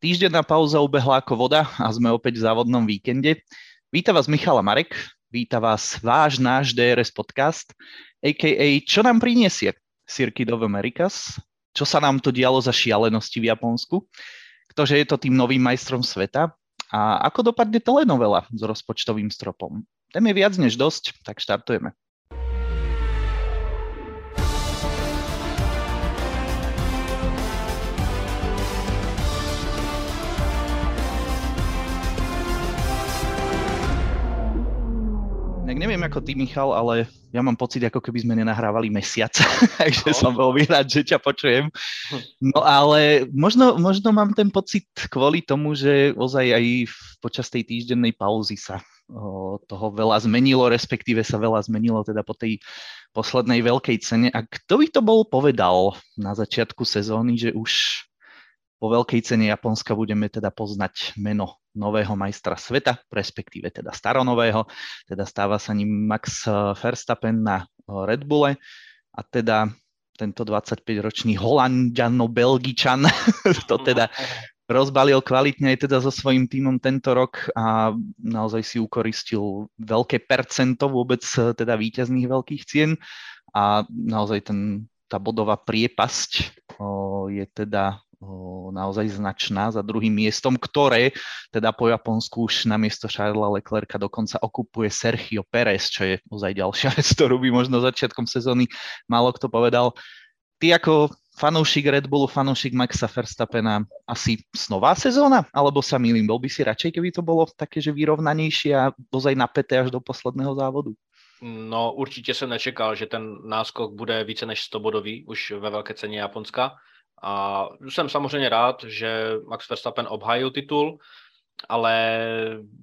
Týždenná pauza ubehla ako voda a sme opäť v závodnom víkende. Víta vás Michala Marek, víta vás váš náš DRS podcast, a.k.a. čo nám priniesie Circuit of Americas, čo sa nám to dialo za šialenosti v Japonsku, ktože je to tým novým majstrom sveta a ako dopadne telenovela s rozpočtovým stropom. Tém je viac než dosť, tak štartujeme. Neviem ako ty, Michal, ale ja mám pocit, ako keby sme nenahrávali mesiac, takže no. som veľmi rád, že ťa počujem. No ale možno, možno mám ten pocit kvôli tomu, že ozaj aj počas tej týždennej pauzy sa o, toho veľa zmenilo, respektíve sa veľa zmenilo teda po tej poslednej veľkej cene. A kto by to bol povedal na začiatku sezóny, že už po veľkej cene Japonska budeme teda poznať meno nového majstra sveta, respektíve teda staronového, teda stáva sa ním Max eh, Verstappen na eh, Red Bulle. A teda tento 25-ročný Holandiano-Belgičan to teda rozbalil kvalitne aj teda so svojím týmom tento rok a naozaj si ukoristil veľké percento vôbec eh, teda víťazných veľkých cien. A naozaj ten, tá bodová priepasť o, je teda naozaj značná za druhým miestom, ktoré teda po Japonsku už na miesto Charlesa Leclerca dokonca okupuje Sergio Perez, čo je ozaj ďalšia vec, ktorú by možno začiatkom sezóny málo kto povedal. Ty ako fanúšik Red Bullu, fanúšik Maxa Verstappena, asi snová sezóna? Alebo sa milím, bol by si radšej, keby to bolo také, že vyrovnanejšie a ozaj napäté až do posledného závodu? No určitě jsem nečekal, že ten náskok bude více než 100 bodový už ve velké ceně Japonska. A jsem samozřejmě rád, že Max Verstappen obhájil titul, ale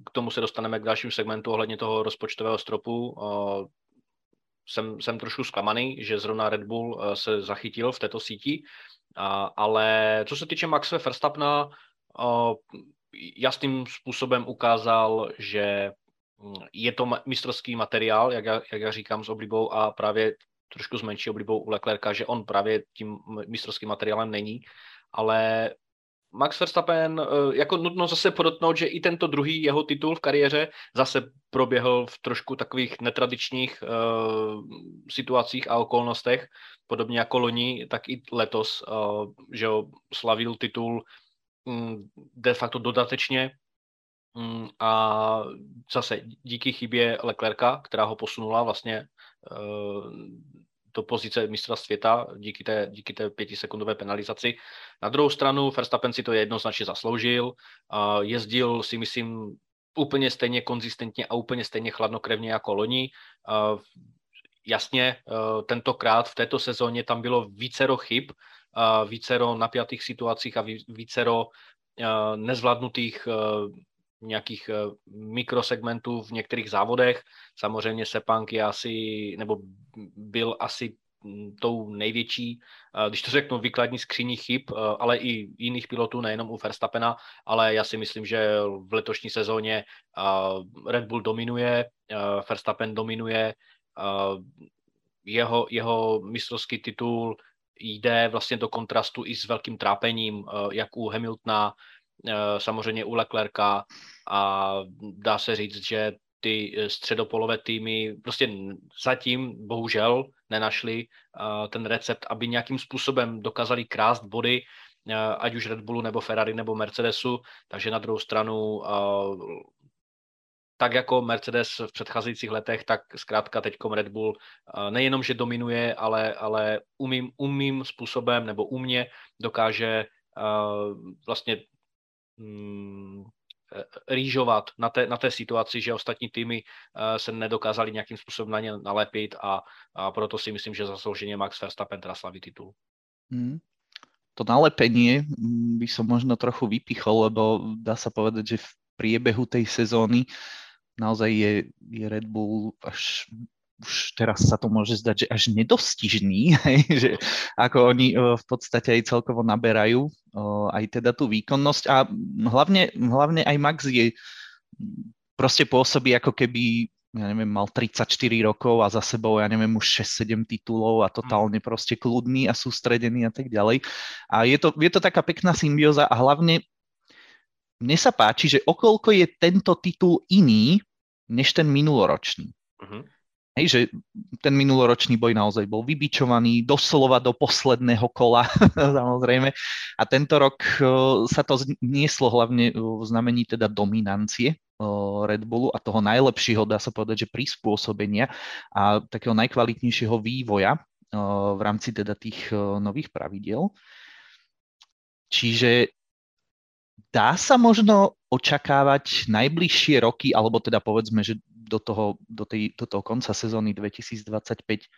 k tomu se dostaneme k dalším segmentu ohledně toho rozpočtového stropu. Jsem, jsem trošku zklamaný, že zrovna Red Bull e, se zachytil v této síti, ale co se týče Maxe Verstappena, jasným způsobem ukázal, že mm, je to mistrovský materiál, jak já, jak já říkám s oblibou a právě trošku s menší oblibou u Leclerca, že on právě tím mistrovským materiálem není, ale Max Verstappen, eh, jako nutno zase podotknout, že i tento druhý jeho titul v kariéře zase proběhl v trošku takových netradičních uh, situacích a okolnostech, podobně jako loni, tak i letos, uh, že slavil titul um, de facto dodatečně a zase díky chybě Leclerca, která ho posunula vlastně uh, do pozice mistra světa díky té, díky té pětisekundové penalizaci. Na druhou stranu Verstappen si to jednoznačně zasloužil. Jezdil si myslím úplně stejně konzistentně a úplně stejně chladnokrevně jako loni. Jasně, e, tentokrát v této sezóně tam bylo vícero chyb, vícero napjatých situacích a vícero e, nezvládnutých nějakých mikrosegmentů v některých závodech. Samozřejmě Sepang je asi, nebo byl asi mm, tou největší, když to řeknu, výkladní skříní chyb, ale i jiných pilotů, nejenom u Verstappena, ale já si myslím, že v letošní sezóně Red Bull dominuje, Verstappen dominuje, jeho, jeho mistrovský titul jde vlastně do kontrastu i s velkým trápením, jak u Hamiltona, samozřejmě u Leclerca a dá se říct, že ty eh, středopolové týmy prostě zatím bohužel nenašli uh, ten recept, aby nějakým způsobem dokázali krást body, ať už Red Bullu nebo Ferrari nebo Mercedesu, takže na druhou stranu tak jako Mercedes v předcházejících letech, tak zkrátka teď Red Bull nejenom, že dominuje, ale, ale umím, umím způsobem nebo umě dokáže vlastně mm, Eh, rýžovat na té, na té situaci, že ostatní týmy eh, se nedokázali nějakým způsobem na ně nalepit a, a proto si myslím, že zaslouženě Max Verstappen teda slaví titul. Hmm. To nalepenie mm, by som možno trochu vypichol, lebo dá sa povedať, že v priebehu tej sezóny naozaj je, je Red Bull až už teraz sa to môže zdať, že až nedostižný, hej, že ako oni v podstate aj celkovo naberajú aj teda tú výkonnosť a hlavne, hlavne aj Max je proste pôsobí ako keby ja neviem, mal 34 rokov a za sebou, ja neviem, už 6-7 titulov a totálne proste kľudný a sústredený a tak ďalej. A je to, je to taká pekná symbióza a hlavne mne sa páči, že okolko je tento titul iný než ten minuloročný. Uh-huh. Hej, že ten minuloročný boj naozaj bol vybičovaný doslova do posledného kola, samozrejme. A tento rok sa to nieslo hlavne v znamení teda dominancie Red Bullu a toho najlepšieho, dá sa povedať, že prispôsobenia a takého najkvalitnejšieho vývoja v rámci teda tých nových pravidiel. Čiže dá sa možno očakávať najbližšie roky, alebo teda povedzme, že do toho, do, tej, do toho konca sezóny 2025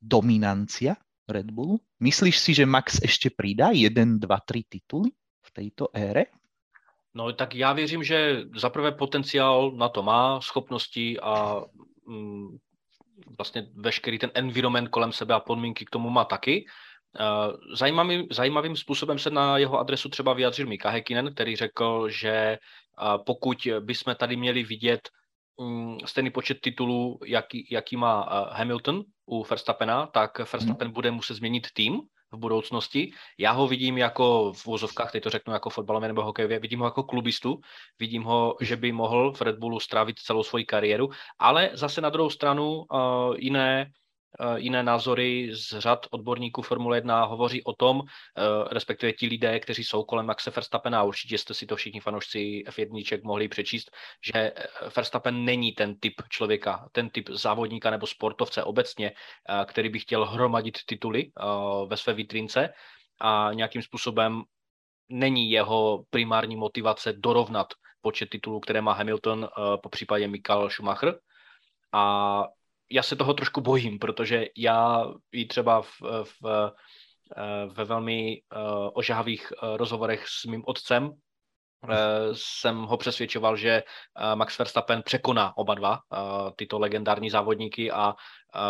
dominancia Red Bullu? Myslíš si, že Max ešte pridá 1, 2, 3 tituly v tejto ére? No tak já věřím, že zaprvé potenciál na to má, schopnosti a mm, vlastně veškerý ten environment kolem sebe a podmínky k tomu má taky. Zajímavým, zajímavým způsobem se na jeho adresu třeba vyjadřil Mika Hekinen, který řekl, že pokud bychom tady měli vidět stejný počet titulů, jaký, jaký má Hamilton u Verstappena, tak Verstappen hmm. bude muset změnit tým v budoucnosti. Já ho vidím jako v vozovkách, teď to řeknu jako fotbalově nebo hokejově, vidím ho jako klubistu, vidím ho, že by mohl v Red Bullu strávit celou svoji kariéru, ale zase na druhou stranu uh, jiné Eh, jiné názory z řad odborníků Formule 1 hovoří o tom, eh, respektive ti lidé, kteří jsou kolem Maxe Verstappena, určitě jste si to všichni fanoušci F1 mohli přečíst, že eh, Verstappen není ten typ člověka, ten typ závodníka nebo sportovce obecně, který by chtěl hromadit tituly ve své vitrínce a nějakým způsobem není jeho primární motivace dorovnat počet titulů, které má Hamilton, po případě Michael Schumacher. A já se toho trošku bojím, protože já i třeba v, v, eh, ve velmi uh, ožahavých uh, rozhovorech s mým otcem jsem ho přesvědčoval, že Max Verstappen překoná oba dva tyto legendární závodníky a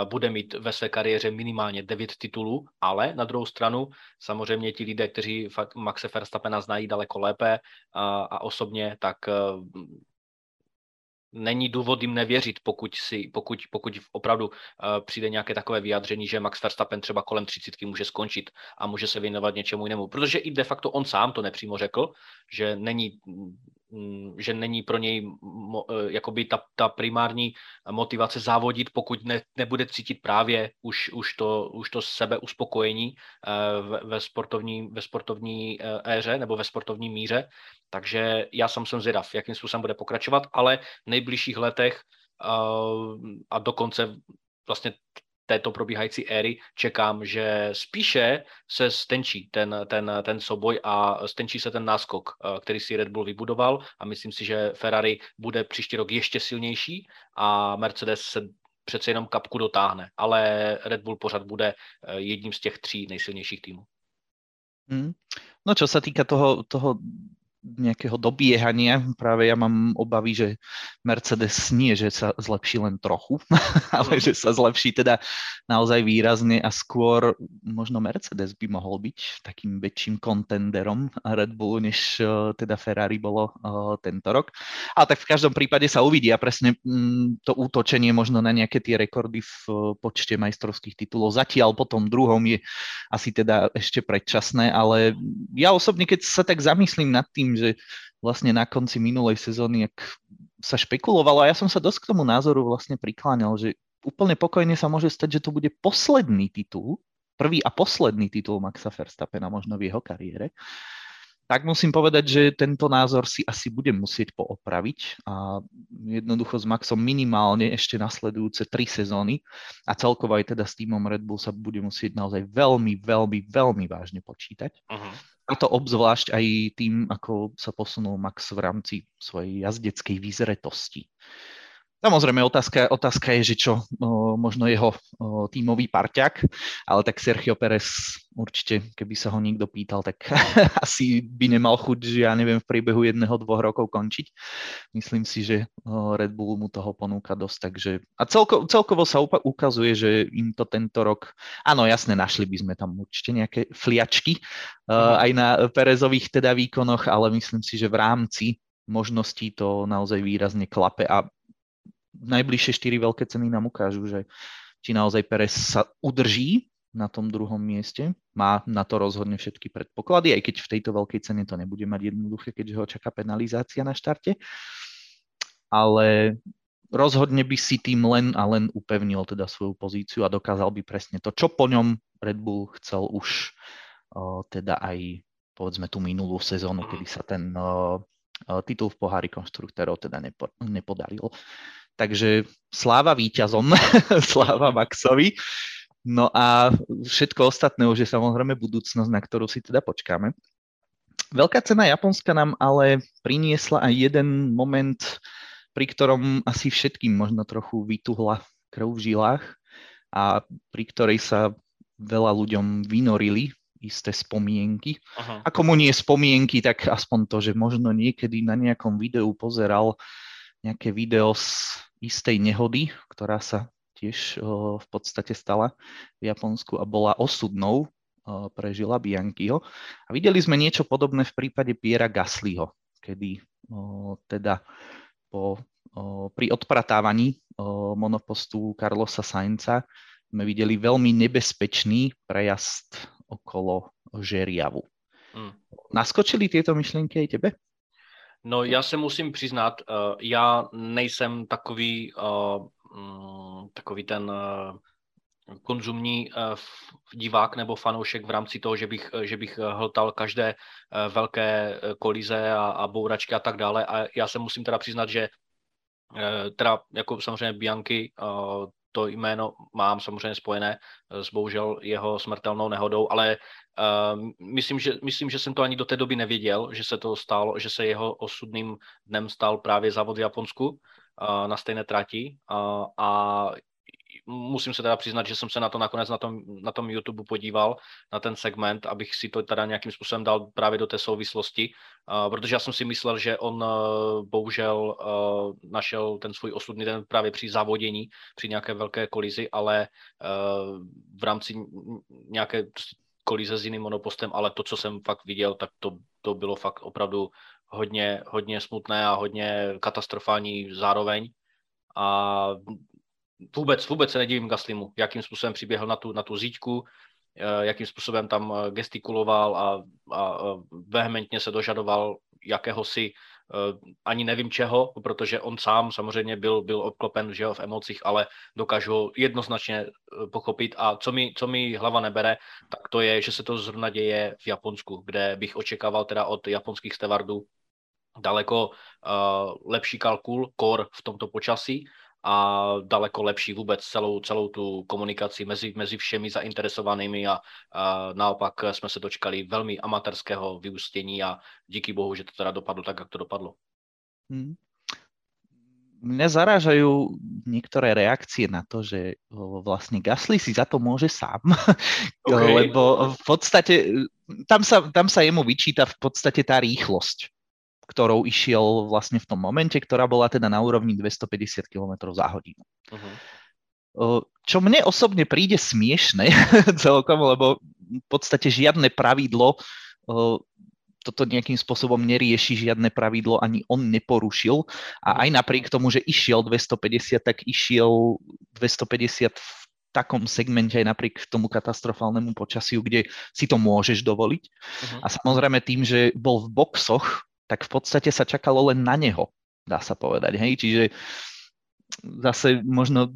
bude mít ve své kariéře minimálně devět titulů, ale na druhou stranu samozřejmě ti lidé, kteří Maxe Verstappena znají daleko lépe uh, a osobně, tak není důvod jim nevěřit, pokud, si, pokud, pokud opravdu uh, přijde nějaké takové vyjádření, že Max Verstappen třeba kolem 30 může skončit a může se věnovat něčemu jinému. Protože i de facto on sám to nepřímo řekl, že není že není pro něj e, jakoby ta, ta primární motivace závodit, pokud ne, nebude cítit právě už, už, to, už to sebe uspokojení e, ve, ve, sportovní, ve sportovní e, éře nebo ve sportovní míře. Takže já sám jsem zvědav, jakým způsobem bude pokračovat, ale v nejbližších letech a dokonce vlastně této probíhající éry čekám, že spíše se stenčí ten, ten, ten souboj a stenčí se ten náskok, eh, který si Red Bull vybudoval a myslím si, že Ferrari bude příští rok ještě silnější a Mercedes se přece jenom kapku dotáhne, ale Red Bull pořád bude eh, jedním z těch tří nejsilnějších týmů. Hmm. No čo sa týka toho, toho nejakého dobiehania. Práve ja mám obavy, že Mercedes nie, že sa zlepší len trochu, ale že sa zlepší teda naozaj výrazne a skôr možno Mercedes by mohol byť takým väčším kontenderom Red Bullu, než uh, teda Ferrari bolo uh, tento rok. Ale tak v každom prípade sa uvidia presne mm, to útočenie možno na nejaké tie rekordy v uh, počte majstrovských titulov. Zatiaľ po tom druhom je asi teda ešte predčasné, ale ja osobne, keď sa tak zamyslím nad tým, že vlastne na konci minulej sezóny, ak sa špekulovalo, a ja som sa dosť k tomu názoru vlastne prikláňal, že úplne pokojne sa môže stať, že to bude posledný titul, prvý a posledný titul Maxa Verstappena možno v jeho kariére tak musím povedať, že tento názor si asi budem musieť poopraviť a jednoducho s Maxom minimálne ešte nasledujúce tri sezóny a celkovo aj teda s týmom Red Bull sa bude musieť naozaj veľmi, veľmi, veľmi vážne počítať. Uh-huh. A to obzvlášť aj tým, ako sa posunul Max v rámci svojej jazdeckej výzretosti. Samozrejme, otázka, otázka je, že čo možno jeho tímový parťak, ale tak Sergio Perez určite, keby sa ho niekto pýtal, tak asi by nemal chuť, že ja neviem, v priebehu jedného, dvoch rokov končiť. Myslím si, že Red Bull mu toho ponúka dosť, takže a celko, celkovo sa ukazuje, že im to tento rok, áno, jasne, našli by sme tam určite nejaké fliačky mm. aj na Perezových teda výkonoch, ale myslím si, že v rámci možností to naozaj výrazne klape a najbližšie štyri veľké ceny nám ukážu, že či naozaj Perez sa udrží na tom druhom mieste. Má na to rozhodne všetky predpoklady, aj keď v tejto veľkej cene to nebude mať jednoduché, keďže ho čaká penalizácia na štarte. Ale rozhodne by si tým len a len upevnil teda svoju pozíciu a dokázal by presne to, čo po ňom Red Bull chcel už o, teda aj povedzme tú minulú sezónu, kedy sa ten o, titul v pohári konštruktérov teda nepo, nepodaril. Takže sláva víťazom, sláva Maxovi. No a všetko ostatné už je samozrejme budúcnosť, na ktorú si teda počkáme. Veľká cena Japonska nám ale priniesla aj jeden moment, pri ktorom asi všetkým možno trochu vytuhla krv v žilách a pri ktorej sa veľa ľuďom vynorili isté spomienky. Aha. A komu nie spomienky, tak aspoň to, že možno niekedy na nejakom videu pozeral nejaké video z istej nehody, ktorá sa tiež v podstate stala v Japonsku a bola osudnou pre Žila Bianchiho. A videli sme niečo podobné v prípade Piera Gaslyho, kedy teda po, pri odpratávaní monopostu Carlosa Sainza sme videli veľmi nebezpečný prejazd okolo Žeriavu. Hmm. Naskočili tieto myšlenky aj tebe? No já se musím přiznat, uh, já nejsem takový uh, takový ten eh, konzumní divák nebo fanoušek v rámci toho, že bych, že bych hltal každé velké kolize a, a bouračky a tak dále. A já se musím teda přiznat, že teda jako samozřejmě Bianky to jméno mám samozřejmě spojené s bohužel jeho smrtelnou nehodou, ale uh, myslím, že, myslím, že jsem to ani do té doby nevěděl, že se to stalo, že se jeho osudným dnem stal právě závod v Japonsku na stejné trati a, a musím se teda přiznat, že jsem se na to nakonec na tom, na tom YouTube podíval, na ten segment, abych si to teda nějakým způsobem dal právě do té souvislosti, uh, protože já jsem si myslel, že on uh, bohužel uh, našel ten svůj osudný den právě při závodění, při nějaké velké kolizi, ale uh, v rámci nějaké kolize s jiným monopostem, ale to, co jsem fakt viděl, tak to, to bylo fakt opravdu hodně, hodně smutné a hodně katastrofální zároveň. A vůbec, vůbec se nedivím Gaslimu, jakým způsobem přiběhl na tu, na tu zíťku, eh, jakým způsobem tam eh, gestikuloval a, a vehementně se dožadoval jakéhosi Eh, ani nevím čeho, protože on sám samozřejmě byl, byl obklopen že jo, v emocích, ale dokážu ho jednoznačně eh, pochopit. A co mi, co mi hlava nebere, tak to je, že se to zrovna děje v Japonsku, kde bych očekával teda od japonských stevardů daleko uh, lepší kalkul, kor v tomto počasí a daleko lepší vůbec celou, celou tu komunikaci mezi, mezi všemi zainteresovanými a, a naopak jsme se dočkali velmi amatérského vyústění a díky bohu, že to teda dopadlo tak, jak to dopadlo. Hmm. Mňa zarážajú niektoré reakcie na to, že vlastne Gasly si za to môže sám, okay. lebo v podstate tam sa, tam sa jemu vyčíta v podstate tá rýchlosť ktorou išiel vlastne v tom momente, ktorá bola teda na úrovni 250 km za hodinu. Uh-huh. Čo mne osobne príde smiešne celkom, lebo v podstate žiadne pravidlo toto nejakým spôsobom nerieši, žiadne pravidlo ani on neporušil a aj napriek tomu, že išiel 250, tak išiel 250 v takom segmente aj napriek tomu katastrofálnemu počasiu, kde si to môžeš dovoliť. Uh-huh. A samozrejme tým, že bol v boxoch, tak v podstate sa čakalo len na neho, dá sa povedať. Hej? Čiže zase možno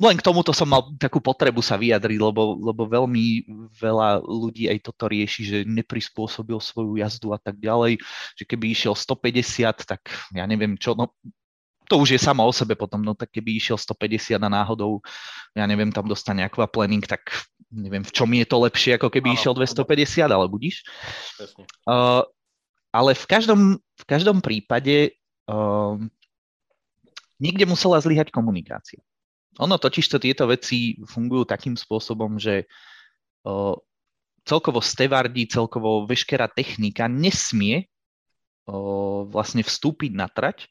len k tomuto som mal takú potrebu sa vyjadriť, lebo, lebo veľmi veľa ľudí aj toto rieši, že neprispôsobil svoju jazdu a tak ďalej, že keby išiel 150, tak ja neviem čo, no to už je samo o sebe potom, no tak keby išiel 150 a náhodou, ja neviem, tam dostane aquaplaning, tak neviem, v čom je to lepšie, ako keby ano. išiel 250, ale budíš. Uh, ale v každom, v každom prípade um, niekde musela zlyhať komunikácia. Ono totiž to tieto veci fungujú takým spôsobom, že uh, celkovo stevardi, celkovo veškerá technika nesmie uh, vlastne vstúpiť na trať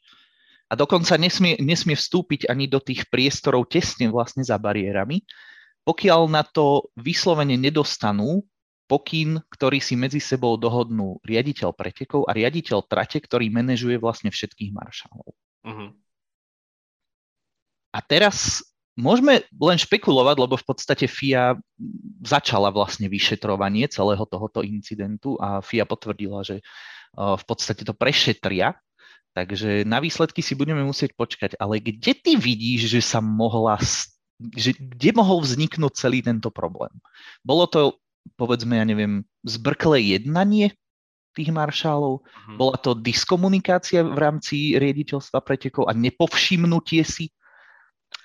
a dokonca nesmie, nesmie vstúpiť ani do tých priestorov tesne vlastne za bariérami, pokiaľ na to vyslovene nedostanú pokyn, ktorý si medzi sebou dohodnú riaditeľ pretekov a riaditeľ trate, ktorý manažuje vlastne všetkých maršálov. Uh-huh. A teraz môžeme len špekulovať, lebo v podstate FIA začala vlastne vyšetrovanie celého tohoto incidentu a FIA potvrdila, že v podstate to prešetria, takže na výsledky si budeme musieť počkať. Ale kde ty vidíš, že sa mohla, že kde mohol vzniknúť celý tento problém? Bolo to, povedzme, ja neviem, zbrklé jednanie tých maršálov? Mm-hmm. Bola to diskomunikácia v rámci riediteľstva pretekov a nepovšimnutie si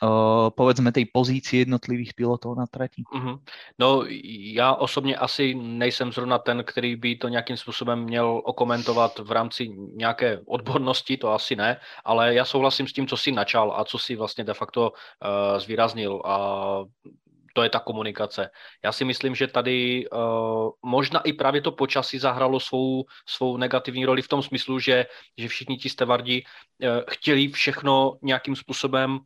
uh, povedzme tej pozície jednotlivých pilotů na trati? Mm-hmm. No já osobně asi nejsem zrovna ten, který by to nějakým způsobem měl okomentovat v rámci nějaké odbornosti, to asi ne, ale já souhlasím s tím, co si načal a co si vlastně de facto uh, zvýraznil a to je ta komunikace. Já si myslím, že tady uh, možná i právě to počasí zahralo svou, svou negativní roli v tom smyslu, že, že všichni ti stevardi uh, chtěli všechno nějakým způsobem, uh,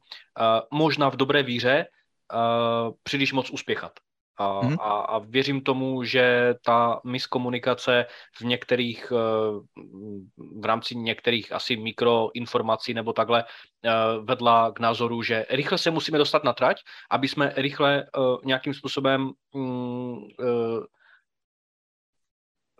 možná v dobré víře, uh, příliš moc uspěchat. A, hmm. a, a věřím tomu, že ta miskomunikace v některých, eh, v rámci některých asi mikroinformací nebo takhle eh, vedla k názoru, že rychle se musíme dostat na trať, aby jsme rychle eh, nějakým způsobem mm,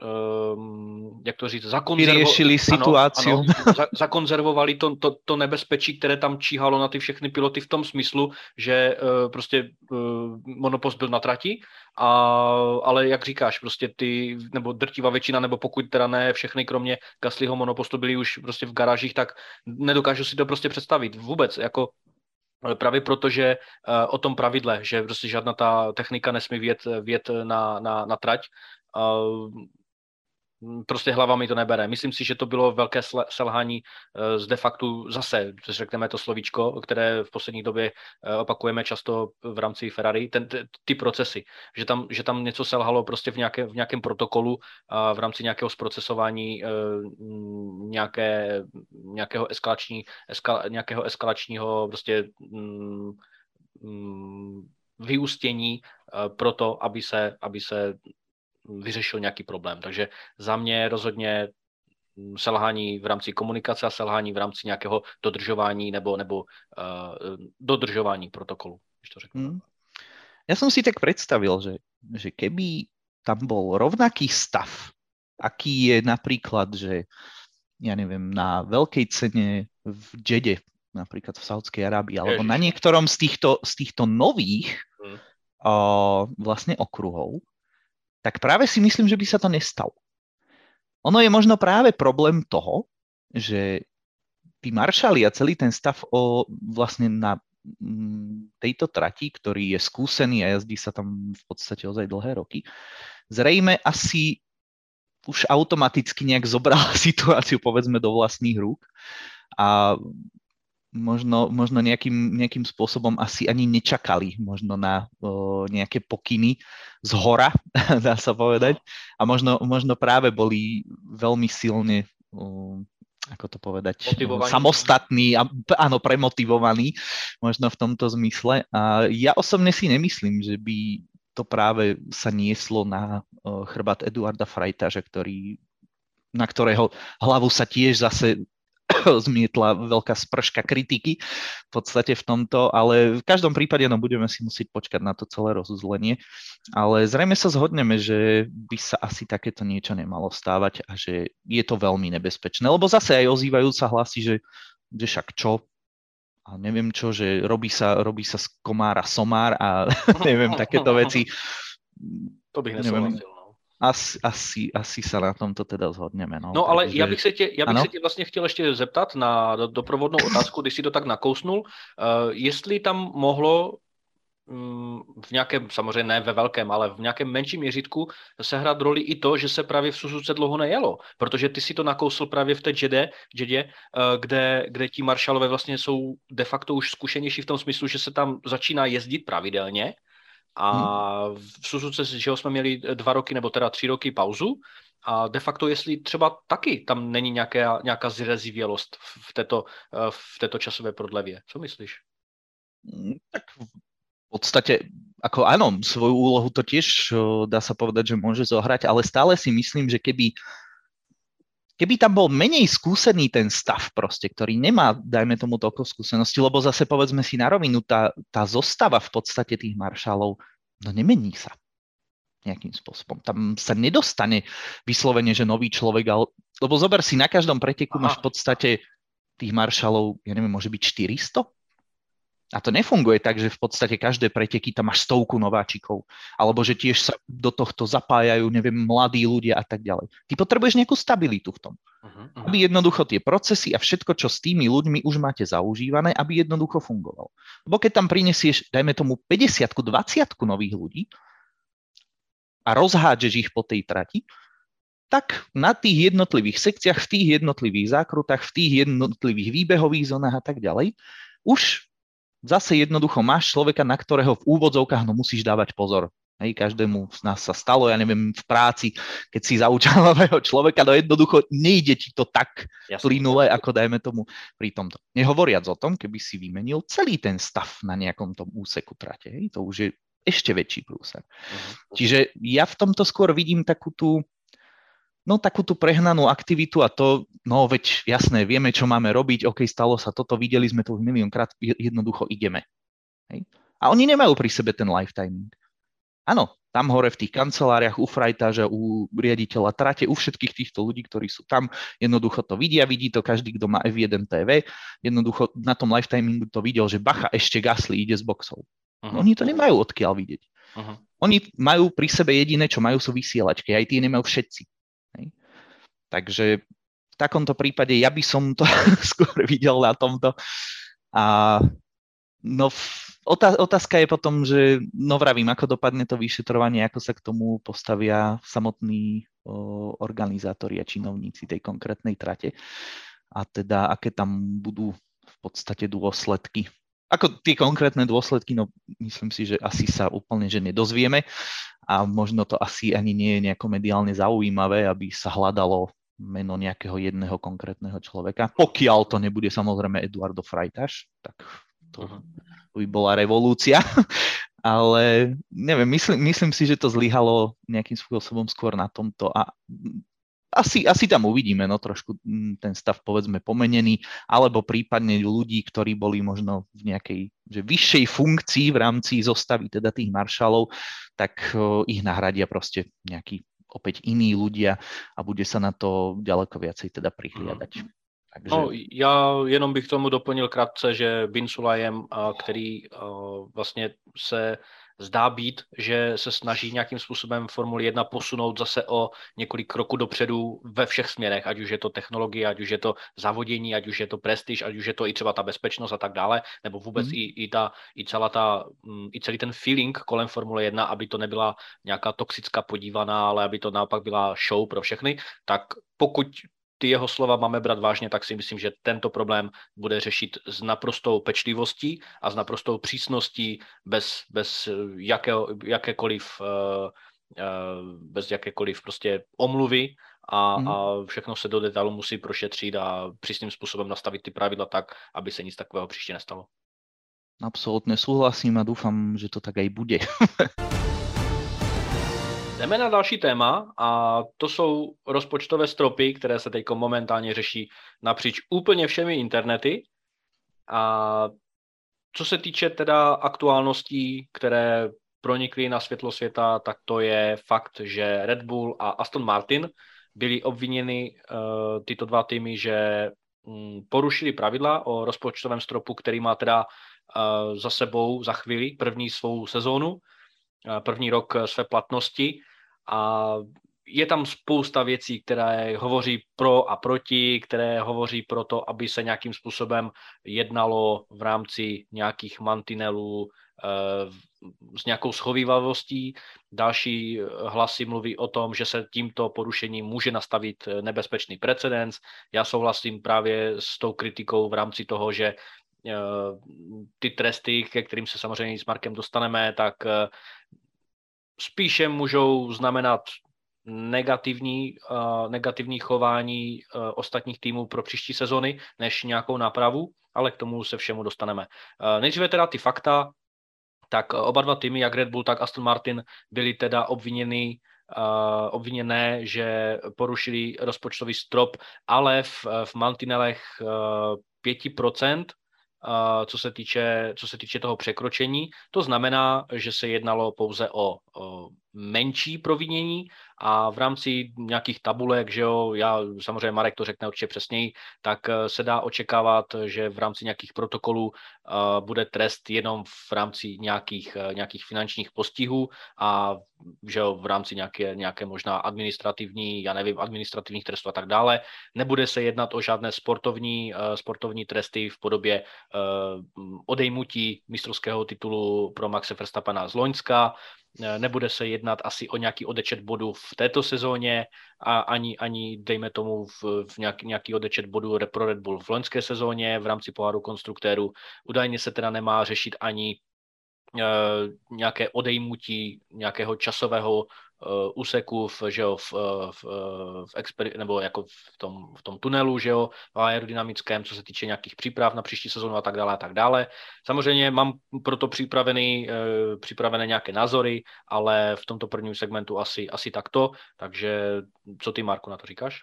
um, jak to říct, zakonzervovali situaci. Ano, ano, za, zakonzervovali to, to, to nebezpečí, které tam číhalo na ty všechny piloty v tom smyslu, že uh, prostě uh, monopost byl na trati, a, ale jak říkáš, prostě ty, nebo drtivá většina, nebo pokud teda ne všechny, kromě Gaslyho monopostu byli už prostě v garážích, tak nedokážu si to prostě představit vůbec, jako Právě proto, že uh, o tom pravidle, že prostě žádná ta technika nesmí vět, vět na, na, na trať, uh, prostě hlava mi to nebere. Myslím si, že to bylo velké selhání eh, z de facto zase, řekneme to slovíčko, které v poslední době eh, opakujeme často v rámci Ferrari, ten, ty procesy, že tam, že tam něco selhalo prostě v, nějaké, v nějakém protokolu a v rámci nějakého zprocesování eh, mm, nějaké, nějakého, eskalační, eskal, nějakého eskalačního prostě mm, vyústění pro to, aby se, aby se vyřešil nějaký problém. Takže za mě rozhodně mm, selhání v rámci komunikace a selhání v rámci nějakého dodržování nebo, nebo uh, dodržování protokolu, když to řeknu. Hmm. Já jsem si tak představil, že, že keby tam byl rovnaký stav, aký je například, že ja nevím, na velké ceně v Džede, například v Saudské Arábii, alebo Ježiš. na některom z týchto, z týchto nových hmm. uh, vlastně okruhov, tak práve si myslím, že by sa to nestalo. Ono je možno práve problém toho, že tí maršali a celý ten stav o, vlastne na mm, tejto trati, ktorý je skúsený a jazdí sa tam v podstate ozaj dlhé roky, zrejme asi už automaticky nejak zobral situáciu povedzme do vlastných rúk a možno, možno nejakým, nejakým spôsobom asi ani nečakali možno na o, nejaké pokyny z hora, dá sa povedať. A možno, možno práve boli veľmi silne o, ako to povedať, Motivovaní. samostatní a áno, premotivovaní možno v tomto zmysle. A ja osobne si nemyslím, že by to práve sa nieslo na chrbát Eduarda Frajtaža, ktorý na ktorého hlavu sa tiež zase zmietla veľká sprška kritiky v podstate v tomto, ale v každom prípade no, budeme si musieť počkať na to celé rozuzlenie. Ale zrejme sa zhodneme, že by sa asi takéto niečo nemalo stávať a že je to veľmi nebezpečné, lebo zase aj ozývajú sa hlasy, že, že však čo, a neviem čo, že robí sa, robí sa z komára somár a neviem, takéto veci. To bych nesouhlasil asi, asi, asi se na tomto teda zhodneme. No, no ale takže... já bych se tě, já bych se tě vlastně chtěl ještě zeptat na doprovodnou otázku, když si to tak nakousnul, uh, jestli tam mohlo um, v nějakém, samozřejmě ne ve velkém, ale v nějakém menším měřítku sehrát roli i to, že se právě v Suzuce dlouho nejelo, protože ty si to nakousl právě v té Jedě, Jedě uh, kde, kde ti maršalové vlastně jsou de facto už zkušenější v tom smyslu, že se tam začíná jezdit pravidelně, a hmm. v Suzuce, že jsme měli dva roky nebo teda tři roky pauzu a de facto, jestli třeba taky tam není nějaká, nějaká zrezivělost v této, v této časové prodlevě. Co myslíš? Mm, tak v podstate, ako áno, svoju úlohu to tiež dá sa povedať, že môže zohrať, ale stále si myslím, že keby keby tam bol menej skúsený ten stav proste, ktorý nemá, dajme tomu toľko skúsenosti, lebo zase povedzme si na rovinu, tá, tá zostava v podstate tých maršálov, no nemení sa nejakým spôsobom. Tam sa nedostane vyslovene, že nový človek, ale, lebo zober si, na každom preteku Aha. máš v podstate tých maršalov, ja neviem, môže byť 400? A to nefunguje tak, že v podstate každé preteky tam máš stovku nováčikov. Alebo že tiež sa do tohto zapájajú, neviem, mladí ľudia a tak ďalej. Ty potrebuješ nejakú stabilitu v tom. Uh-huh. Aby jednoducho tie procesy a všetko, čo s tými ľuďmi už máte zaužívané, aby jednoducho fungovalo. Lebo keď tam prinesieš, dajme tomu 50 20 nových ľudí a rozhádžeš ich po tej trati, tak na tých jednotlivých sekciách, v tých jednotlivých zákrutách, v tých jednotlivých výbehových zónach a tak ďalej, už zase jednoducho máš človeka, na ktorého v úvodzovkách no musíš dávať pozor. Hej, každému z nás sa stalo, ja neviem, v práci, keď si zaučal nového človeka, no jednoducho nejde ti to tak plynule, ako dajme tomu pri tomto. Nehovoriac o tom, keby si vymenil celý ten stav na nejakom tom úseku trate. Hej, to už je ešte väčší prúser. Uh-huh. Čiže ja v tomto skôr vidím takú tú no takú tú prehnanú aktivitu a to, no veď jasné, vieme, čo máme robiť, OK, stalo sa toto, videli sme to už miliónkrát, jednoducho ideme. Hej? A oni nemajú pri sebe ten lifetime. Áno, tam hore v tých kanceláriách, u frajtáža, u riaditeľa trate, u všetkých týchto ľudí, ktorí sú tam, jednoducho to vidia, vidí to každý, kto má F1 TV, jednoducho na tom lifetimingu to videl, že bacha, ešte gasli, ide z boxov. Uh-huh. Oni to nemajú odkiaľ vidieť. Uh-huh. Oni majú pri sebe jediné, čo majú, sú vysielačky, aj tie nemajú všetci. Takže v takomto prípade ja by som to skôr videl na tomto. A no, otázka je potom, že no vravím, ako dopadne to vyšetrovanie, ako sa k tomu postavia samotní organizátori a činovníci tej konkrétnej trate a teda aké tam budú v podstate dôsledky. Ako tie konkrétne dôsledky, no myslím si, že asi sa úplne že nedozvieme a možno to asi ani nie je nejako mediálne zaujímavé, aby sa hľadalo meno nejakého jedného konkrétneho človeka. Pokiaľ to nebude samozrejme Eduardo Frajtaš, tak to uh-huh. by bola revolúcia. Ale neviem, myslím, myslím si, že to zlyhalo nejakým spôsobom skôr na tomto a asi, asi tam uvidíme, no trošku mm, ten stav povedzme pomenený, alebo prípadne ľudí, ktorí boli možno v nejakej že vyššej funkcii v rámci zostavy teda tých maršalov, tak ich nahradia proste nejaký opäť iní ľudia a bude sa na to ďaleko viacej teda prihliadať. Mm. Takže... No, já jenom bych tomu doplnil krátce, že Bin Sulajem, který vlastně se zdá být, že se snaží nějakým způsobem Formuli 1 posunout zase o několik kroků dopředu ve všech směrech, ať už je to technologie, ať už je to zavodění, ať už je to prestiž, ať už je to i třeba ta bezpečnost a tak dále, nebo vůbec mm. i, i, ta, i, celá ta, mm, i celý ten feeling kolem Formule 1, aby to nebyla nějaká toxická podívaná, ale aby to naopak byla show pro všechny, tak pokud ty jeho slova máme brát vážně, tak si myslím, že tento problém bude řešit s naprostou pečlivostí a s naprostou přísností bez, bez jakého, jakékoliv uh, bez jakékoliv prostě omluvy a, hmm. a všechno se do detailu musí prošetřit a přísným způsobem nastavit ty pravidla tak, aby se nic takového příště nestalo. Absolutně souhlasím a doufám, že to tak aj bude. Jdeme na další téma a to jsou rozpočtové stropy, které se teď momentálně řeší napříč úplně všemi internety. A co se týče teda aktuálností, které pronikly na světlo světa, tak to je fakt, že Red Bull a Aston Martin byli obviněny uh, tyto dva týmy, že um, porušili pravidla o rozpočtovém stropu, který má teda uh, za sebou za chvíli první svou sezónu, uh, první rok své platnosti a je tam spousta věcí, které hovoří pro a proti, které hovoří pro to, aby se nějakým způsobem jednalo v rámci nějakých mantinelů eh, s nějakou schovývavostí. Další hlasy mluví o tom, že se tímto porušením může nastavit nebezpečný precedens. Já souhlasím právě s tou kritikou v rámci toho, že eh, ty tresty, ke kterým se samozřejmě s Markem dostaneme, tak eh, spíše můžou znamenat negativní, uh, negativní chování uh, ostatních týmů pro příští sezony, než nějakou nápravu, ale k tomu se všemu dostaneme. Uh, nejdříve teda ty fakta, tak oba dva týmy, jak Red Bull, tak Aston Martin, byli teda obviněni obviněné, že porušili rozpočtový strop, ale v, v mantinelech 5%, co se, týče, co se týče toho překročení. To znamená, že se jednalo pouze o, o menší provinění a v rámci nějakých tabulek, že jo, já samozřejmě Marek to řekne určitě přesněji, tak eh, se dá očekávat, že v rámci nějakých protokolů uh, bude trest jenom v rámci nějakých, uh, nějakých finančních postihů a že jo, v rámci nějaké, nějaké možná administrativní, já nevím, administrativních trestů a tak dále. Nebude se jednat o žádné sportovní, sportovní tresty v podobě odejmutí mistrovského titulu pro Maxe Verstappena z Loňska, nebude se jednat asi o nějaký odečet bodů v této sezóně a ani, ani dejme tomu v, v nějaký, nějaký odečet bodů pro Red Bull v loňské sezóně v rámci poháru konstruktérů. Údajně se teda nemá řešit ani Uh, nějaké odejmutí nějakého časového úseku v, že jo, v, eh, v, v exper- nebo jako v tom, v tom tunelu, že jo, v aerodynamickém, co se týče nějakých příprav na příští sezónu a tak dále a tak dále. Samozřejmě mám proto připravený, připravené nějaké názory, ale v tomto prvním segmentu asi, asi takto, takže co ty, Marku, na to říkáš?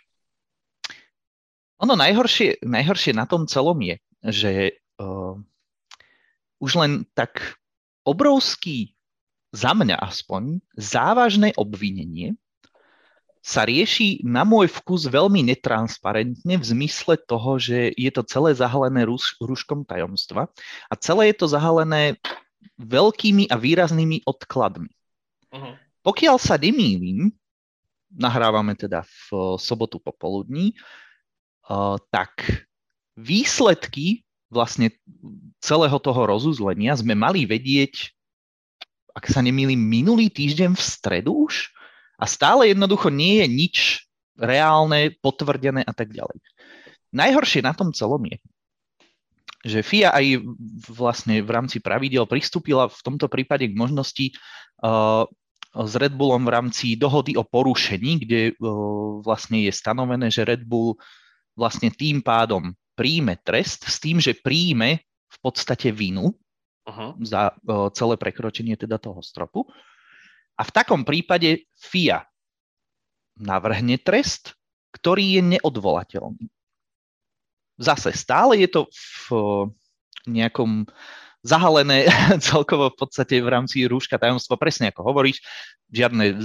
Ono najhoršie, najhoršie na tom celom je, že uh, už len tak obrovský za mňa aspoň, závažné obvinenie sa rieši na môj vkus veľmi netransparentne v zmysle toho, že je to celé zahalené rúš, rúškom tajomstva a celé je to zahalené veľkými a výraznými odkladmi. Uh-huh. Pokiaľ sa nemýlim, nahrávame teda v sobotu popoludní, uh, tak výsledky vlastne celého toho rozuzlenia sme mali vedieť ak sa nemýlim, minulý týždeň v stredu už a stále jednoducho nie je nič reálne, potvrdené a tak ďalej. Najhoršie na tom celom je, že FIA aj vlastne v rámci pravidel pristúpila v tomto prípade k možnosti uh, s Red Bullom v rámci dohody o porušení, kde uh, vlastne je stanovené, že Red Bull vlastne tým pádom príjme trest s tým, že príjme v podstate vinu uh-huh. za celé prekročenie teda toho stropu. A v takom prípade FIA navrhne trest, ktorý je neodvolateľný. Zase stále je to v nejakom zahalené celkovo v podstate v rámci rúška tajomstva, presne ako hovoríš, žiadne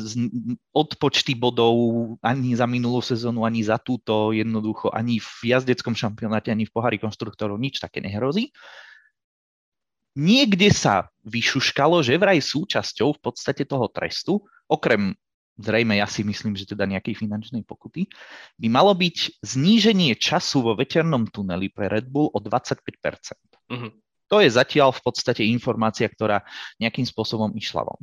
odpočty bodov ani za minulú sezónu, ani za túto, jednoducho ani v jazdeckom šampionáte, ani v pohári konštruktorov nič také nehrozí niekde sa vyšuškalo, že vraj súčasťou v podstate toho trestu, okrem zrejme ja si myslím, že teda nejakej finančnej pokuty, by malo byť zníženie času vo veternom tuneli pre Red Bull o 25%. Mm-hmm. To je zatiaľ v podstate informácia, ktorá nejakým spôsobom išla von.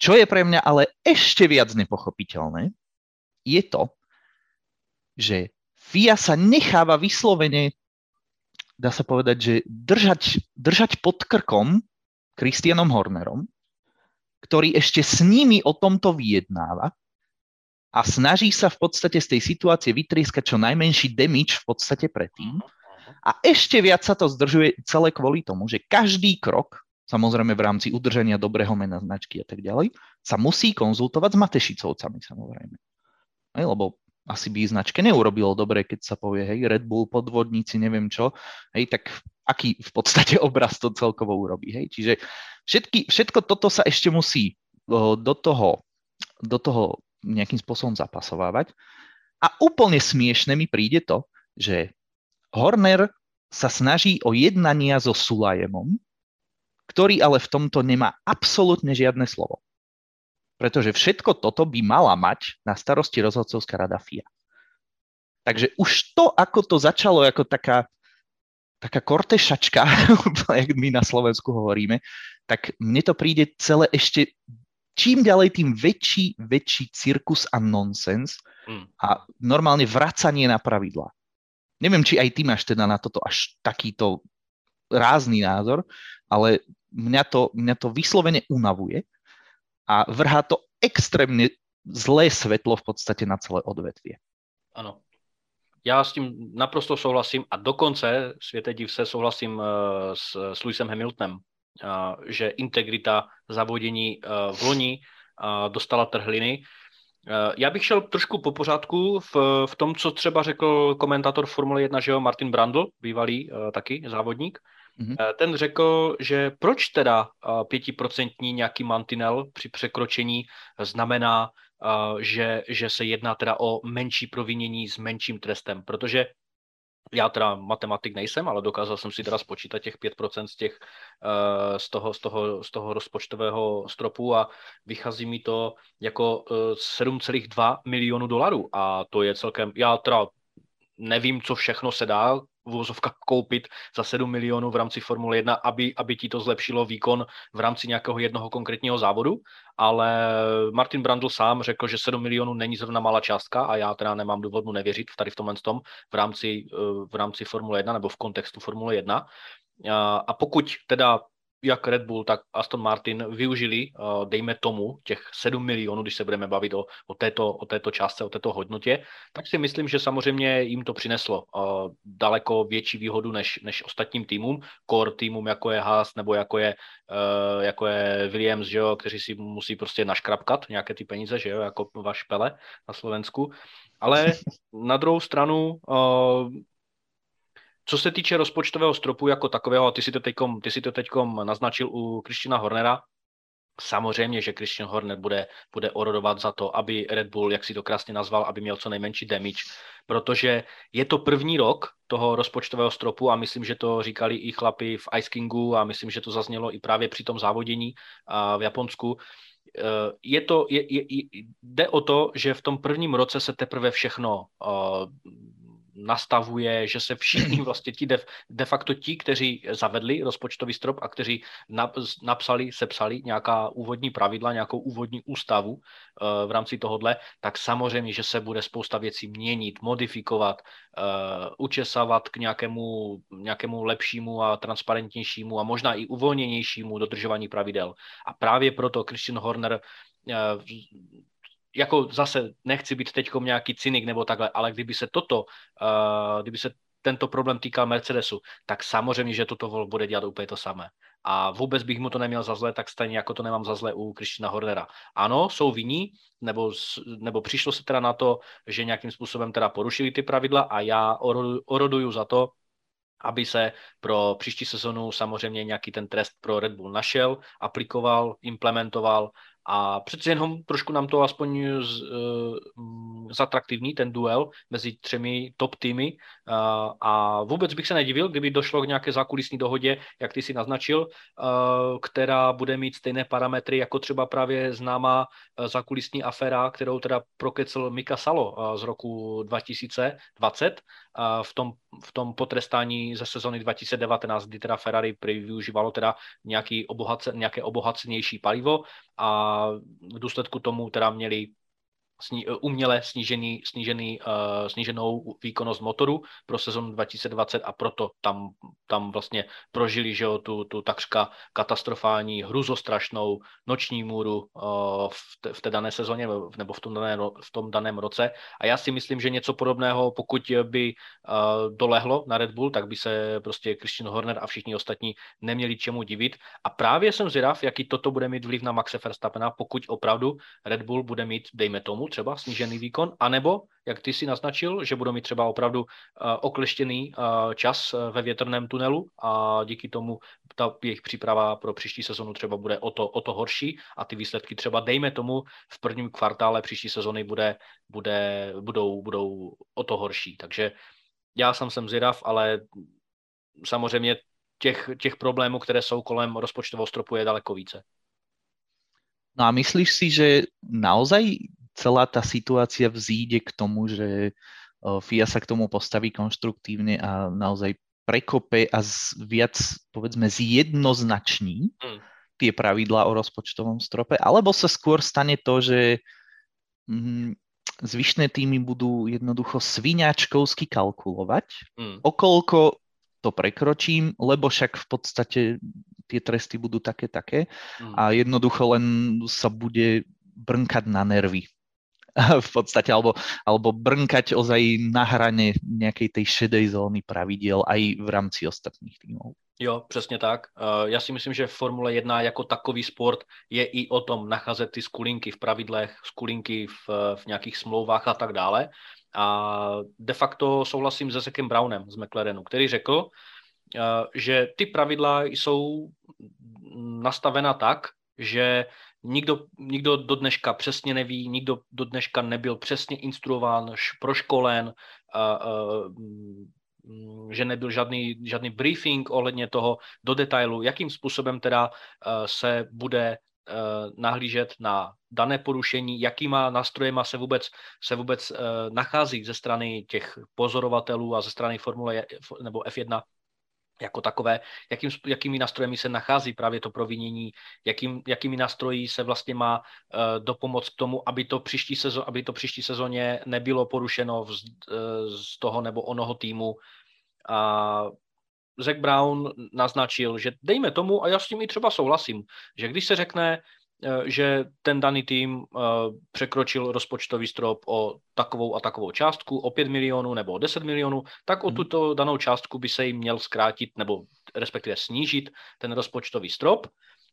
Čo je pre mňa ale ešte viac nepochopiteľné, je to, že FIA sa necháva vyslovene dá sa povedať, že držať, držať pod krkom Christianom Hornerom, ktorý ešte s nimi o tomto vyjednáva a snaží sa v podstate z tej situácie vytrieskať čo najmenší damage v podstate predtým. A ešte viac sa to zdržuje celé kvôli tomu, že každý krok, samozrejme v rámci udržania dobrého mena značky a tak ďalej, sa musí konzultovať s Matešicovcami samozrejme. Lebo asi by značke neurobilo dobre, keď sa povie, hej, Red Bull, podvodníci, neviem čo, hej, tak aký v podstate obraz to celkovo urobí, hej. Čiže všetky, všetko toto sa ešte musí do toho, do toho nejakým spôsobom zapasovávať. A úplne smiešne mi príde to, že Horner sa snaží o jednania so Sulajemom, ktorý ale v tomto nemá absolútne žiadne slovo. Pretože všetko toto by mala mať na starosti rozhodcovská rada FIA. Takže už to, ako to začalo ako taká, taká kortešačka, jak my na Slovensku hovoríme, tak mne to príde celé ešte čím ďalej, tým väčší, väčší cirkus a nonsens mm. a normálne vracanie na pravidla. Neviem, či aj ty máš teda na toto až takýto rázný názor, ale mňa to, mňa to vyslovene unavuje a vrhá to extrémne zlé svetlo v podstate na celé odvetvie. Ano. Já s tím naprosto souhlasím a dokonce, světe div se, souhlasím eh, s, s Lewisem Hamiltonem, eh, že integrita zavodění eh, v loni dostala trhliny. Já bych šel trošku po pořádku v, v tom, co třeba řekl komentátor Formule 1, že jo, Martin Brandl, bývalý taky závodník. Mm-hmm. Ten řekl, že proč teda pětiprocentní nějaký mantinel při překročení znamená, uh, že, že se jedná teda o menší provinění s menším trestem, protože já teda matematik nejsem, ale dokázal jsem si teda spočítat těch 5% z, těch, z, toho, z, toho, z toho rozpočtového stropu a vychází mi to jako uh, eh, 7,2 milionu dolarů a to je celkem, já teda nevím, co všechno se dá uvozovka koupit za 7 milionů v rámci Formule 1, aby, aby ti to zlepšilo výkon v rámci nějakého jednoho konkrétního závodu, ale Martin Brandl sám řekl, že 7 milionů není zrovna malá částka a já teda nemám důvod mu nevěřit tady v tomhle tom v rámci, v rámci Formule 1 nebo v kontextu Formule 1. A pokud teda jak Red Bull, tak Aston Martin využili, uh, dejme tomu, těch 7 milionů, když se budeme bavit o, o, této, o této částce, o této hodnotě, tak si myslím, že samozřejmě jim to přineslo uh, daleko větší výhodu než, než ostatním týmům, core týmům, jako je Haas nebo jako je, uh, jako je Williams, že jo, kteří si musí prostě naškrapkat nějaké ty peníze, že jo, jako vaš Pele na Slovensku. Ale na druhou stranu co se týče rozpočtového stropu jako takového, ty si to teďkom, ty si to teďkom naznačil u Kristina Hornera, Samozřejmě, že Christian Horner bude, bude orodovat za to, aby Red Bull, jak si to krásně nazval, aby měl co nejmenší damage, protože je to první rok toho rozpočtového stropu a myslím, že to říkali i chlapi v Ice Kingu a myslím, že to zaznělo i právě při tom závodění v Japonsku. E, je to, je, je, jde o to, že v tom prvním roce se teprve všechno nastavuje, že se všichni vlastně ti de, de facto ti, kteří zavedli rozpočtový strop a kteří napsali, sepsali nějaká úvodní pravidla, nějakou úvodní ústavu uh, v rámci tohohle, tak samozřejmě, že se bude spousta věcí měnit, modifikovat, uh, učesávat k nějakému, nějakému lepšímu a transparentnějšímu a možná i uvolněnějšímu dodržování pravidel. A právě proto Christian Horner uh, jako zase nechci být teď nějaký cynik nebo takhle, ale kdyby se toto, uh, kdyby se tento problém týkal Mercedesu, tak samozřejmě, že toto vol bude dělat úplně to samé. A vůbec bych mu to neměl za zlé, tak stejně jako to nemám za zlé u Kristina Hornera. Ano, jsou viní, nebo, nebo přišlo se teda na to, že nějakým způsobem teda porušili ty pravidla a já oroduju za to, aby se pro příští sezonu samozřejmě nějaký ten trest pro Red Bull našel, aplikoval, implementoval a přeci jenom trošku nám to aspoň z, uh, zatraktivní, ten duel mezi třemi top týmy. Uh, a vůbec bych se nedivil, kdyby došlo k nějaké zákulisní dohodě, jak ty si naznačil, uh, která bude mít stejné parametry jako třeba právě známá uh, zákulisní aféra, kterou teda prokecl Mika Salo uh, z roku 2020 uh, v, tom, v tom potrestání ze sezony 2019, kdy teda Ferrari využívalo teda nějaký obohace, nějaké obohacenější palivo a v důsledku tomu teda měli sní, eh, uměle snížený, snížený, uh, sníženou výkonnost motoru pro sezonu 2020 a proto tam, tam vlastně prožili že jo, tu, tu takřka katastrofální, hruzostrašnou noční můru uh, v, te, v té dané sezóně nebo v tom, dané, v tom daném roce. A já si myslím, že něco podobného, pokud by uh, dolehlo na Red Bull, tak by se prostě Christian Horner a všichni ostatní neměli čemu divit. A právě jsem zvědav, jaký toto bude mít vliv na Maxe Verstappena, pokud opravdu Red Bull bude mít, dejme tomu, třeba snížený výkon, anebo, jak ty si naznačil, že budou mít třeba opravdu uh, okleštěný uh, čas uh, ve větrném tunelu a díky tomu ta jejich příprava pro příští sezonu třeba bude o to, o to horší a ty výsledky třeba dejme tomu v prvním kvartále příští sezony bude, bude, budou, budou o to horší. Takže já jsem sem zvědav, ale samozřejmě těch, těch problémů, které jsou kolem rozpočtového stropu, je daleko více. No a myslíš si, že naozaj celá tá situácia vzíde k tomu, že FIA sa k tomu postaví konštruktívne a naozaj prekope a z, viac, povedzme, zjednoznační mm. tie pravidlá o rozpočtovom strope, alebo sa skôr stane to, že mm, zvyšné týmy budú jednoducho sviňačkovsky kalkulovať, mm. okolko to prekročím, lebo však v podstate tie tresty budú také, také mm. a jednoducho len sa bude brnkať na nervy v podstate, alebo, alebo brnkať ozaj na hrane nejakej tej šedej zóny pravidiel aj v rámci ostatných tímov. Jo, přesně tak. Eh, já si myslím, že Formule 1 jako takový sport je i o tom nacházet ty skulinky v pravidlech, skulinky v, v nějakých smlouvách a tak dále. A de facto souhlasím se Zekem Brownem z McLarenu, který řekl, eh, že ty pravidla jsou nastavena tak, že nikdo, nikdo do dneška přesně neví, nikdo do dneška nebyl přesně instruován, proškolen, Mm, že nebyl žádný, žádný briefing ohledně toho do detailu, jakým způsobem teda se bude nahlížet na dané porušení, jakýma nástrojema se vůbec, se vůbec nachází ze strany těch pozorovatelů a ze strany Formule nebo F1 jako takové, jakým, jakými nástrojemi se nachází právě to provinění, jakým, jakými nástroji se vlastně má uh, dopomoc k tomu, aby to příští, sezon, aby to příští sezóně nebylo porušeno z, uh, z toho nebo onoho týmu. A Zack Brown naznačil, že dejme tomu, a já s tím i třeba souhlasím, že když se řekne, Eh, že ten daný tým eh, překročil rozpočtový strop o takovou a takovou částku, o 5 milionů nebo o 10 milionů, tak o mhm. tuto danou částku by se jim měl zkrátit nebo respektive snížit ten rozpočtový strop,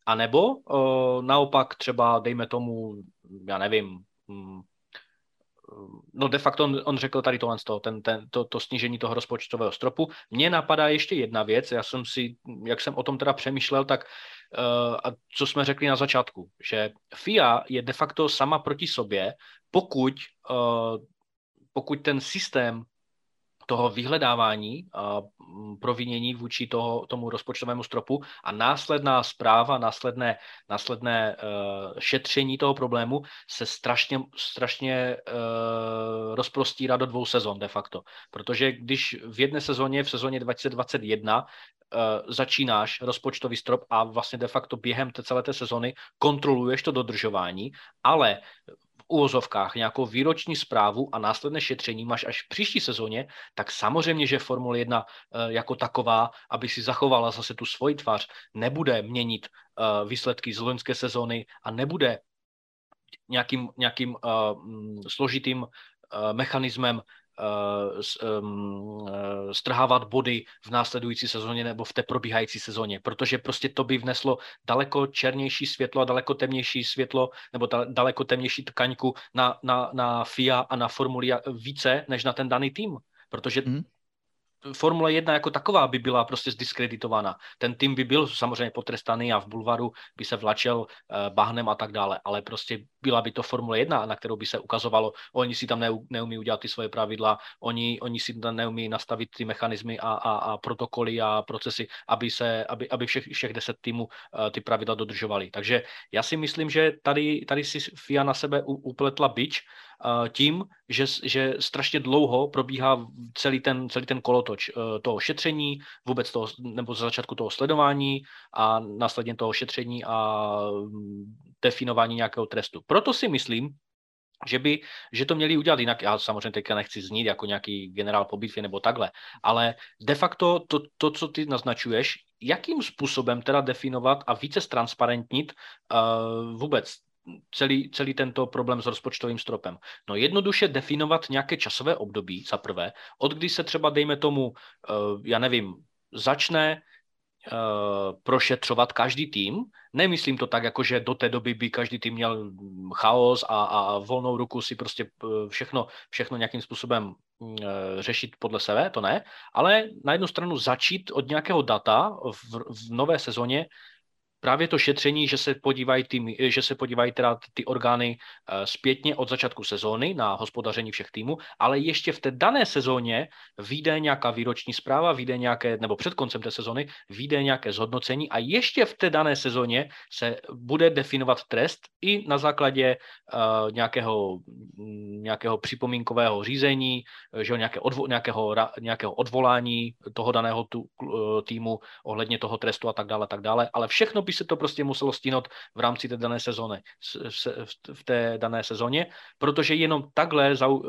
a nebo eh, naopak třeba, dejme tomu, já nevím, hm, no de facto on, on řekl tady tohle, ten, ten, to, to snížení toho rozpočtového stropu. Mně napadá ještě jedna věc, já jsem si, jak jsem o tom teda přemýšlel, tak uh, a co jsme řekli na začátku, že FIA je de facto sama proti sobě, pokud, uh, pokud ten systém toho vyhledávání a mm, provinění vůči toho, tomu rozpočtovému stropu a následná zpráva, následné, následné uh, šetření toho problému se strašně, strašně uh, rozprostírá do dvou sezon de facto. Protože když v jedné sezóně, v sezóně 2021, uh, začínáš rozpočtový strop a vlastně de facto během té celé té sezony kontroluješ to dodržování, ale uvozovkách nějakou výroční zprávu a následné šetření máš až v příští sezóně, tak samozřejmě, že Formule 1 eh, jako taková, aby si zachovala zase tu svoji tvář, nebude měnit eh, výsledky z loňské sezóny a nebude nějakým, nějakým uh, složitým uh, mechanismem Eh, strhávat body v následující sezóně nebo v té probíhající sezóně, protože prostě to by vneslo daleko černější světlo a daleko temnější světlo nebo daleko temnější tkaňku na, na, na FIA a na Formuli více než na ten daný tým, protože mm. Formule 1 jako taková by byla prostě zdiskreditována. Ten tým by byl samozřejmě potrestaný a v bulvaru by se vlačel uh, bahnem a tak dále, ale prostě byla by to Formule 1, na kterou by se ukazovalo, oni si tam neumí udělat ty svoje pravidla, oni, oni si tam neumí nastavit ty mechanismy a, a, a protokoly a procesy, aby, se, aby, aby všech, všech deset týmů uh, ty pravidla dodržovali. Takže já si myslím, že tady, tady si FIA na sebe upletla bič, tím, že, že strašně dlouho probíhá celý ten, celý ten kolotoč eh, toho šetření, vůbec toho, nebo za začátku toho sledování a následně toho šetření a mm, definování nějakého trestu. Proto si myslím, že by, že to měli udělat jinak. Já samozřejmě teďka nechci znít jako nějaký generál po bitvě nebo takhle, ale de facto to, to co ty naznačuješ, jakým způsobem teda definovat a více transparentnit uh, vůbec celý, celý tento problém s rozpočtovým stropem? No jednoduše definovat nějaké časové období, za prvé, od kdy se třeba, dejme tomu, uh, já nevím, začne uh, prošetřovat každý tým. Nemyslím to tak, jako že do té doby by každý tým měl chaos a, a volnou ruku si prostě eh, všechno, všechno nějakým způsobem řešit podle sebe, to ne, ale na jednu stranu začít od nějakého data v, v nové sezóně právě to šetření, že se podívají, ty, že se podívají teda ty orgány eh, zpětně od začátku sezóny na hospodaření všech týmů, ale ještě v té dané sezóně vyjde nějaká výroční zpráva, vyjde nějaké, nebo před koncem té sezóny, vyjde nějaké zhodnocení a ještě v té dané sezóně se bude definovat trest i na základě uh, nějakého, nějakého připomínkového řízení, že nějaké odvo, nějakého, nějakého odvolání toho daného tu, týmu ohledně toho trestu a tak dále, tak dále, ale všechno by se to prostě muselo stínout v rámci té dané sezóny, v té dané sezóně, protože jenom takhle za, uh,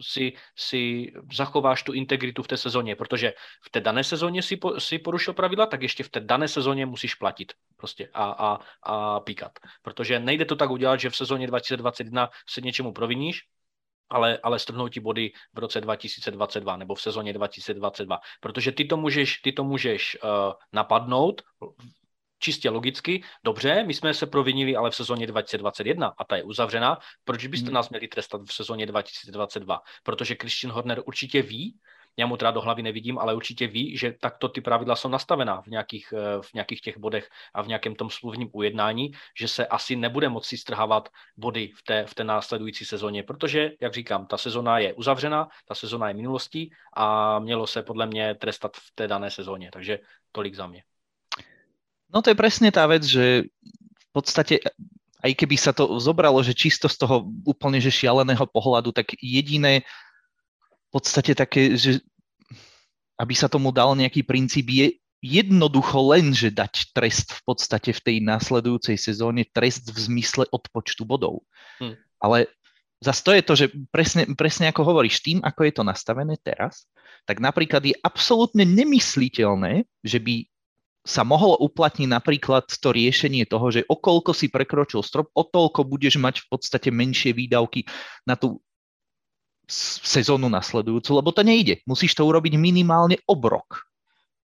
si, si zachováš tu integritu v té sezóně, protože v té dané sezóně si, po, si porušil pravidla, tak ještě v té dané sezóně musíš platit prostě a, a, a píkat. Protože nejde to tak udělat, že v sezóně 2021 se něčemu proviníš, ale, ale strhnout ti body v roce 2022 nebo v sezóně 2022. Protože ty to můžeš, ty to můžeš uh, napadnout čistě logicky, dobře, my jsme se provinili ale v sezóně 2021 a ta je uzavřená, proč byste hmm. nás měli trestat v sezóně 2022? Protože Christian Horner určitě ví, já mu teda do hlavy nevidím, ale určitě ví, že takto ty pravidla jsou nastavená v nějakých, eh, v nějakých těch bodech a v nějakém tom smluvním ujednání, že se asi nebude moci strhávat body v té, v té následující sezóně, protože, jak říkám, ta sezóna je uzavřena, ta sezóna je minulostí a mělo se podle mě trestat v té dané sezóně, takže tolik za mě. No to je presne tá vec, že v podstate aj keby sa to zobralo, že čisto z toho úplne že šialeného pohľadu, tak jediné podstate také, že aby sa tomu dal nejaký princíp, je jednoducho len, že dať trest v podstate v tej následujúcej sezóne, trest v zmysle odpočtu bodov. Hmm. Ale zase to je to, že presne, presne ako hovoríš, tým, ako je to nastavené teraz, tak napríklad je absolútne nemysliteľné, že by sa mohlo uplatniť napríklad to riešenie toho, že okolko si prekročil strop, o toľko budeš mať v podstate menšie výdavky na tú sezónu nasledujúcu, lebo to nejde. Musíš to urobiť minimálne obrok.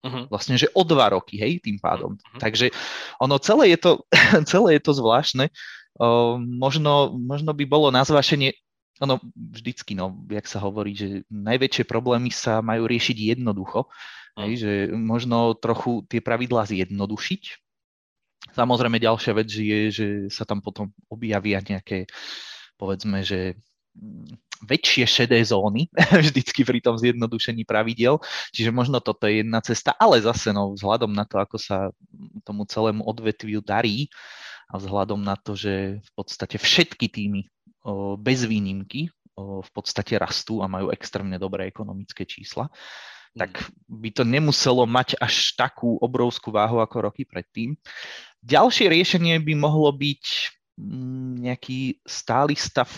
Uh-huh. Vlastne, že o dva roky, hej, tým pádom. Uh-huh. Takže ono celé je to, celé je to zvláštne. Uh, možno, možno by bolo na zvášenie, ono vždycky, no, jak sa hovorí, že najväčšie problémy sa majú riešiť jednoducho. Hej, že možno trochu tie pravidlá zjednodušiť. Samozrejme ďalšia vec je, že sa tam potom objavia nejaké, povedzme, že väčšie šedé zóny vždycky pri tom zjednodušení pravidel, čiže možno toto je jedna cesta, ale zase no, vzhľadom na to, ako sa tomu celému odvetviu darí a vzhľadom na to, že v podstate všetky týmy bez výnimky v podstate rastú a majú extrémne dobré ekonomické čísla, tak by to nemuselo mať až takú obrovskú váhu ako roky predtým. Ďalšie riešenie by mohlo byť mm, nejaký stály stav,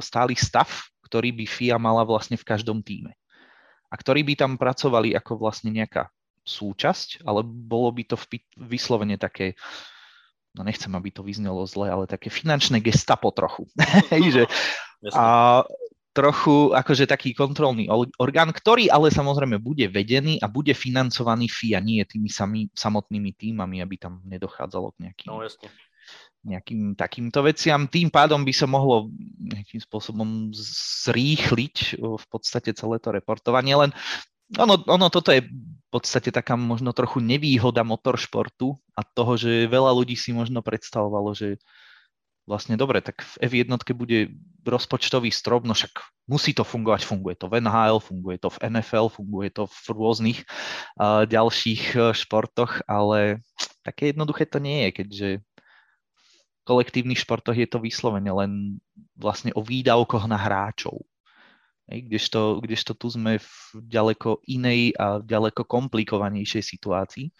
stály stav, ktorý by FIA mala vlastne v každom týme. A ktorý by tam pracovali ako vlastne nejaká súčasť, ale bolo by to vyslovene také no nechcem, aby to vyznelo zle, ale také finančné gestapo trochu. že, a trochu akože taký kontrolný orgán, ktorý ale samozrejme bude vedený a bude financovaný FIA, nie tými sami, samotnými týmami, aby tam nedochádzalo k nejakým, no, jasne. Nejakým takýmto veciam. Tým pádom by sa mohlo nejakým spôsobom zrýchliť v podstate celé to reportovanie, len ono, ono toto je v podstate taká možno trochu nevýhoda motoršportu a toho, že veľa ľudí si možno predstavovalo, že vlastne dobre, tak v F1 bude rozpočtový strop, no však musí to fungovať, funguje to v NHL, funguje to v NFL, funguje to v rôznych uh, ďalších športoch, ale také jednoduché to nie je, keďže kolektívnych športoch je to vyslovene len vlastne o výdavkoch na hráčov. Kdežto, kdežto tu sme v ďaleko inej a ďaleko komplikovanejšej situácii.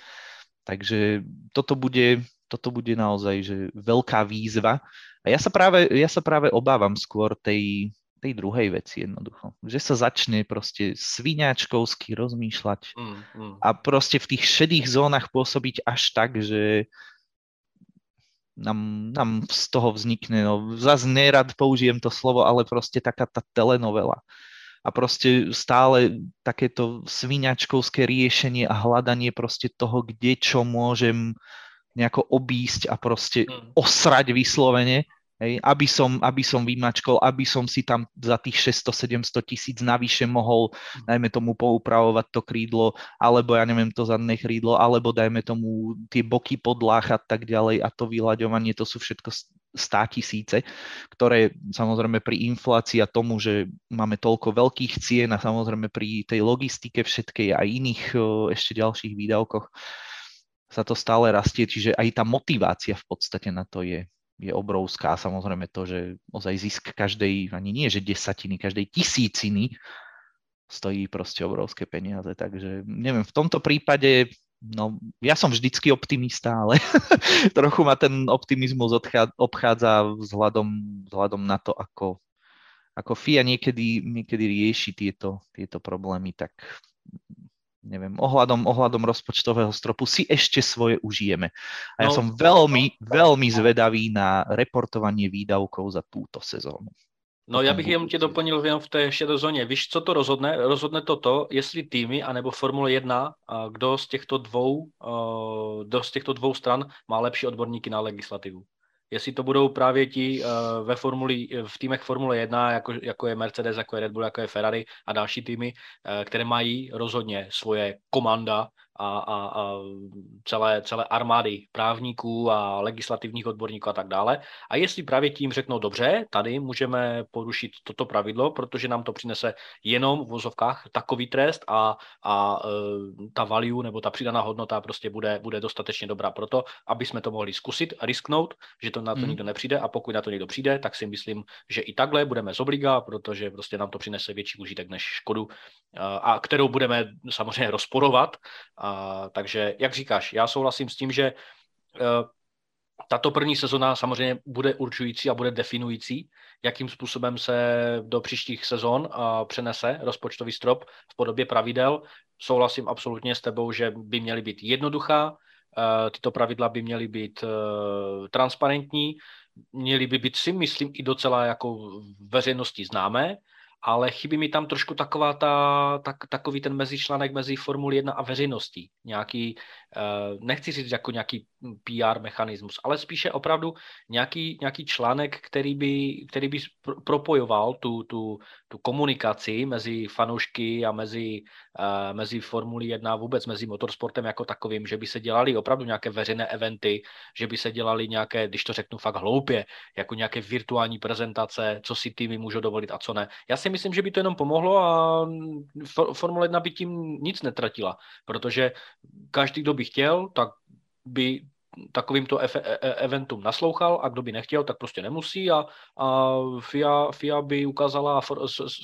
Takže toto bude toto bude naozaj že veľká výzva. A ja sa práve, ja sa práve obávam skôr tej, tej druhej veci jednoducho. Že sa začne proste sviňačkovsky rozmýšľať mm, mm. a proste v tých šedých zónach pôsobiť až tak, že nám, nám z toho vznikne, no zase nerad použijem to slovo, ale proste taká tá telenovela. A proste stále takéto sviňačkovské riešenie a hľadanie proste toho, kde čo môžem nejako obísť a proste mm. osrať vyslovene, hej, aby, som, aby som vymačkol, aby som si tam za tých 600-700 tisíc navyše mohol, dajme tomu, poupravovať to krídlo, alebo ja neviem, to zadné krídlo, alebo dajme tomu tie boky podlách a tak ďalej a to vyľaďovanie, to sú všetko stá tisíce, ktoré samozrejme pri inflácii a tomu, že máme toľko veľkých cien a samozrejme pri tej logistike všetkej a iných ešte ďalších výdavkoch, sa to stále rastie, čiže aj tá motivácia v podstate na to je, je obrovská. Samozrejme to, že ozaj zisk každej, ani nie, že desatiny, každej tisíciny stojí proste obrovské peniaze. Takže neviem, v tomto prípade, no ja som vždycky optimista, ale trochu ma ten optimizmus obchádza vzhľadom, vzhľadom na to, ako, ako FIA niekedy, niekedy rieši tieto, tieto problémy, tak neviem, ohľadom, ohľadom rozpočtového stropu si ešte svoje užijeme. A ja no, som veľmi, veľmi zvedavý na reportovanie výdavkov za túto sezónu. No já bych jenom tě doplnil jenom v té šedé zóně. Víš, co to rozhodne? Rozhodne to to, jestli týmy anebo Formule 1, kdo z těchto dvou, kdo z těchto dvou stran má lepší odborníky na legislativu jestli to budou právě ti uh, ve formuli, v týmech Formule 1, jako, jako je Mercedes, jako je Red Bull, jako je Ferrari a další týmy, uh, které mají rozhodně svoje komanda a, a, a celé, celé armády právníků a legislativních odborníků a tak dále. A jestli právě tím řeknou, dobře, tady můžeme porušit toto pravidlo, protože nám to přinese jenom v vozovkách takový trest a, a e, ta value nebo ta přidaná hodnota prostě bude, bude dostatečně dobrá pro to, aby jsme to mohli zkusit a risknout, že to na to hmm. nikdo nepřijde a pokud na to někdo přijde, tak si myslím, že i takhle budeme z obliga, protože prostě nám to přinese větší užitek než škodu, a kterou budeme samozřejmě rozporovat. A, takže, jak říkáš, já souhlasím s tím, že uh, tato první sezona samozřejmě bude určující a bude definující, jakým způsobem se do příštích sezon uh, přenese rozpočtový strop v podobě pravidel. Souhlasím absolutně s tebou, že by měly být jednoduchá, uh, tyto pravidla by měly být transparentní, měly by být si myslím i docela jako veřejnosti známé, ale chybí mi tam trošku taková ta, tak, takový ten mezičlánek mezi Formuli 1 a veřejností. Nějaký, nechci říct jako nějaký PR mechanismus, ale spíše opravdu nějaký, nějaký článek, který by, který by propojoval tu, tu, tu komunikaci mezi fanoušky a mezi, uh, mezi Formuli 1 a vůbec mezi motorsportem jako takovým, že by se dělali opravdu nějaké veřejné eventy, že by se dělali nějaké, když to řeknu fakt hloupě, jako nějaké virtuální prezentace, co si týmy můžou dovolit a co ne. Já si myslím, že by to jenom pomohlo a Formule 1 by tím nic netratila, protože každý, kdo by chtěl, tak by takovýmto e- e- eventům naslouchal a kdo by nechtěl, tak prostě nemusí a, a FIA, FIA by ukázala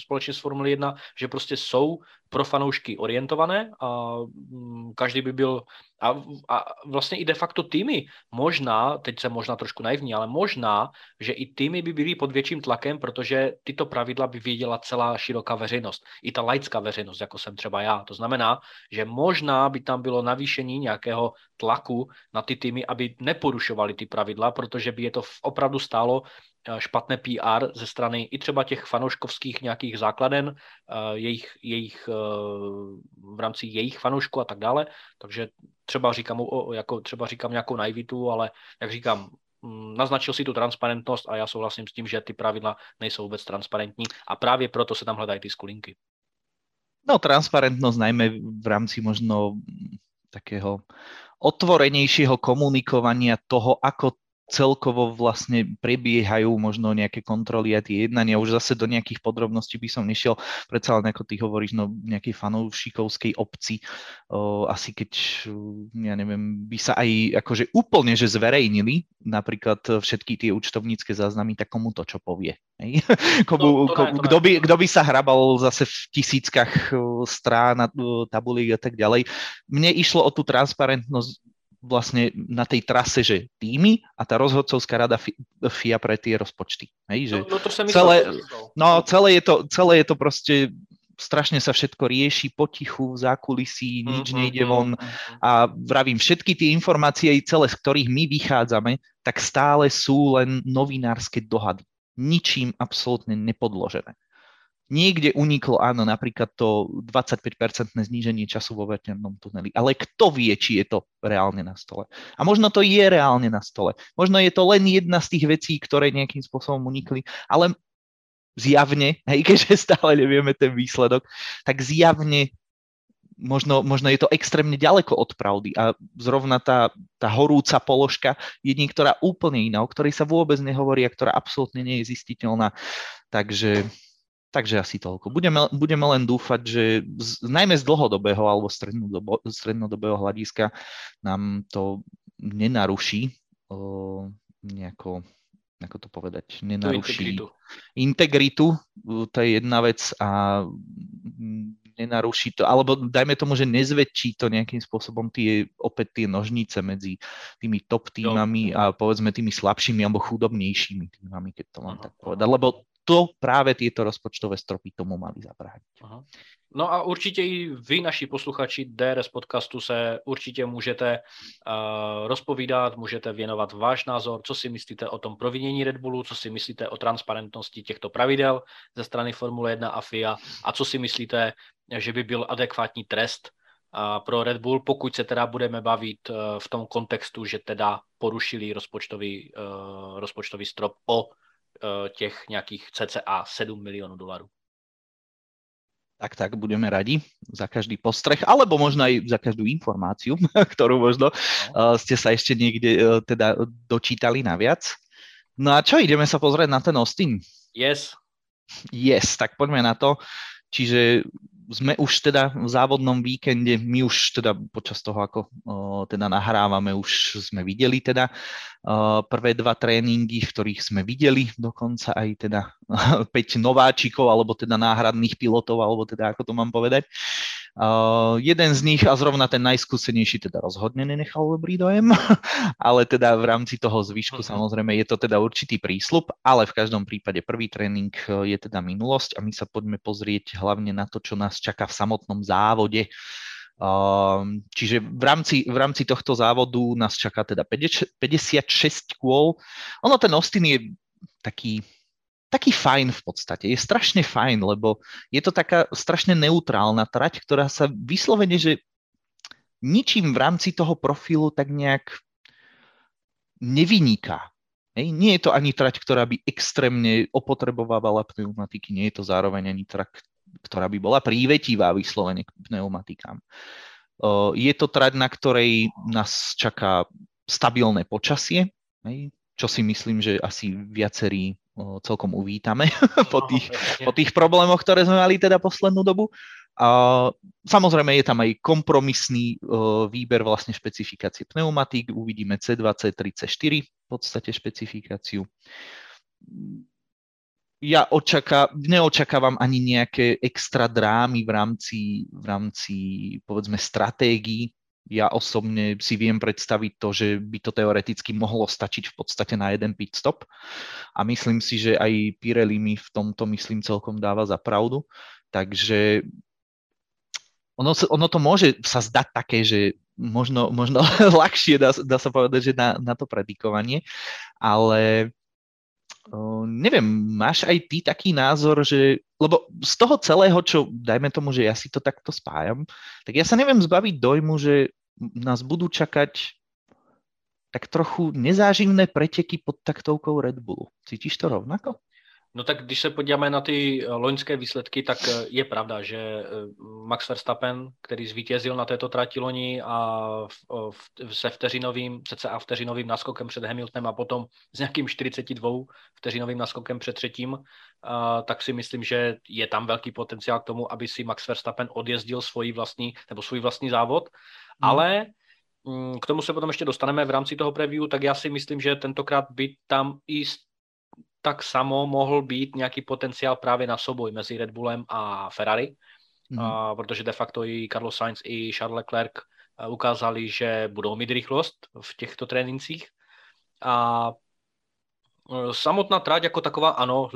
společně s Formule 1, že prostě jsou pro fanoušky orientované a mm, každý by byl a, a vlastně i de facto týmy, možná, teď jsem možná trošku naivní, ale možná, že i týmy by byly pod větším tlakem, protože tyto pravidla by věděla celá široká veřejnost, i ta laická veřejnost, jako jsem třeba já. To znamená, že možná by tam bylo navýšení nějakého tlaku na ty týmy, aby neporušovali ty pravidla, protože by je to opravdu stálo špatné PR ze strany i třeba těch fanouškovských nějakých základen, eh, jejich, jejich, eh, v rámci jejich fanoušků a tak dále. Takže třeba říkám, jako třeba říkám nějakou naivitu, ale jak říkám, mm, naznačil si tu transparentnost a já souhlasím s tím, že ty pravidla nejsou vůbec transparentní a právě proto se tam hledají ty skulinky. No transparentnosť najmä v rámci možno takého otvorenejšieho komunikovania toho, ako celkovo vlastne prebiehajú možno nejaké kontroly a tie jednania. Už zase do nejakých podrobností by som nešiel, predsa len ako ty hovoríš, no nejakej fanoušikovskej obci, o, asi keď, ja neviem, by sa aj akože úplne, že zverejnili napríklad všetky tie účtovnícke záznamy, tak komu to čo povie? Komu, no, komu, kto, by, kto by sa hrabal zase v tisíckach strán, tabuliek a tak ďalej. Mne išlo o tú transparentnosť vlastne na tej trase, že týmy a tá rozhodcovská rada FIA pre tie rozpočty. Hej, že no, no to sa celé, no, celé, je to, celé je to proste strašne sa všetko rieši potichu, v zákulisí, nič mm-hmm. nejde von a vravím, všetky tie informácie, celé z ktorých my vychádzame, tak stále sú len novinárske dohady. Ničím absolútne nepodložené. Niekde uniklo, áno, napríklad to 25-percentné zníženie času vo veternom tuneli. Ale kto vie, či je to reálne na stole? A možno to je reálne na stole. Možno je to len jedna z tých vecí, ktoré nejakým spôsobom unikli, ale zjavne, hej, keďže stále nevieme ten výsledok, tak zjavne možno, možno je to extrémne ďaleko od pravdy a zrovna tá, tá horúca položka je niektorá úplne iná, o ktorej sa vôbec nehovorí a ktorá absolútne nie je zistiteľná. Takže Takže asi toľko. Budeme, budeme len dúfať, že z, najmä z dlhodobého alebo strednodobo, strednodobého hľadiska nám to nenaruší o, nejako, ako to povedať, nenaruší integritu. integritu. To je jedna vec a nenaruší to, alebo dajme tomu, že nezväčší to nejakým spôsobom tie, opäť tie nožnice medzi tými top týmami a povedzme tými slabšími alebo chudobnejšími týmami, keď to mám tak povedať. Lebo to práve tieto rozpočtové stropy tomu mali zabrániť. Aha. No a určitě i vy, naši posluchači DRS podcastu, se určitě můžete uh, rozpovídat, můžete věnovat váš názor, co si myslíte o tom provinění Red Bullu, co si myslíte o transparentnosti těchto pravidel ze strany Formule 1 a FIA a co si myslíte, že by byl adekvátní trest uh, pro Red Bull, pokud se teda budeme bavit uh, v tom kontextu, že teda porušili rozpočtový, rozpočtový strop o těch nějakých cca 7 milionů dolarů tak tak budeme radi za každý postreh, alebo možno aj za každú informáciu, ktorú možno uh, ste sa ešte niekde uh, teda dočítali naviac. No a čo, ideme sa pozrieť na ten Austin? Yes. Yes, tak poďme na to. Čiže sme už teda v závodnom víkende, my už teda počas toho, ako o, teda nahrávame, už sme videli teda o, prvé dva tréningy, v ktorých sme videli dokonca aj teda 5 nováčikov, alebo teda náhradných pilotov, alebo teda ako to mám povedať. Uh, jeden z nich, a zrovna ten najskúsenejší, teda rozhodne nenechal dobrý dojem, ale teda v rámci toho zvyšku uh-huh. samozrejme je to teda určitý prísľub, ale v každom prípade prvý tréning je teda minulosť a my sa poďme pozrieť hlavne na to, čo nás čaká v samotnom závode. Uh, čiže v rámci, v rámci tohto závodu nás čaká teda 56 kôl. Ono ten Austin je taký taký fajn v podstate. Je strašne fajn, lebo je to taká strašne neutrálna trať, ktorá sa vyslovene, že ničím v rámci toho profilu tak nejak nevyniká. Hej, nie je to ani trať, ktorá by extrémne opotrebovávala pneumatiky, nie je to zároveň ani trať, ktorá by bola prívetivá vyslovene k pneumatikám. Je to trať, na ktorej nás čaká stabilné počasie, hej, čo si myslím, že asi viacerí celkom uvítame po, tých, po tých problémoch, ktoré sme mali teda poslednú dobu. A samozrejme je tam aj kompromisný výber vlastne špecifikácie pneumatík. Uvidíme C2, C3, C4 v podstate špecifikáciu. Ja očaká, neočakávam ani nejaké extra drámy v rámci, v rámci povedzme stratégií ja osobne si viem predstaviť to, že by to teoreticky mohlo stačiť v podstate na jeden pit stop. A myslím si, že aj Pirelli mi v tomto myslím celkom dáva za pravdu, takže ono, ono to môže sa zdať také, že možno, možno ľahšie dá, dá sa povedať, že na, na to predikovanie, ale Neviem, máš aj ty taký názor, že, lebo z toho celého, čo dajme tomu, že ja si to takto spájam, tak ja sa neviem zbaviť dojmu, že nás budú čakať tak trochu nezáživné preteky pod taktovkou Red Bullu. Cítiš to rovnako? No tak když se podíváme na ty eh, loňské výsledky, tak eh, je pravda, že eh, Max Verstappen, který zvítězil na této trati loni a se vteřinovým, cca vteřinovým naskokem před Hamiltonem a potom s nějakým 42 vteřinovým naskokem před třetím, tak si myslím, že je tam velký potenciál k tomu, aby si Max Verstappen odjezdil svůj vlastní, nebo svůj vlastní závod, hmm. ale mm, k tomu se potom ještě dostaneme v rámci toho preview, tak já si myslím, že tentokrát by tam i tak samo mohl být nějaký potenciál právě na souboj mezi Red Bullem a Ferrari, mm. a, protože de facto i Carlos Sainz, i Charles Leclerc eh, ukázali, že budou mít rychlost v těchto trénincích. A eh, samotná trať jako taková, ano,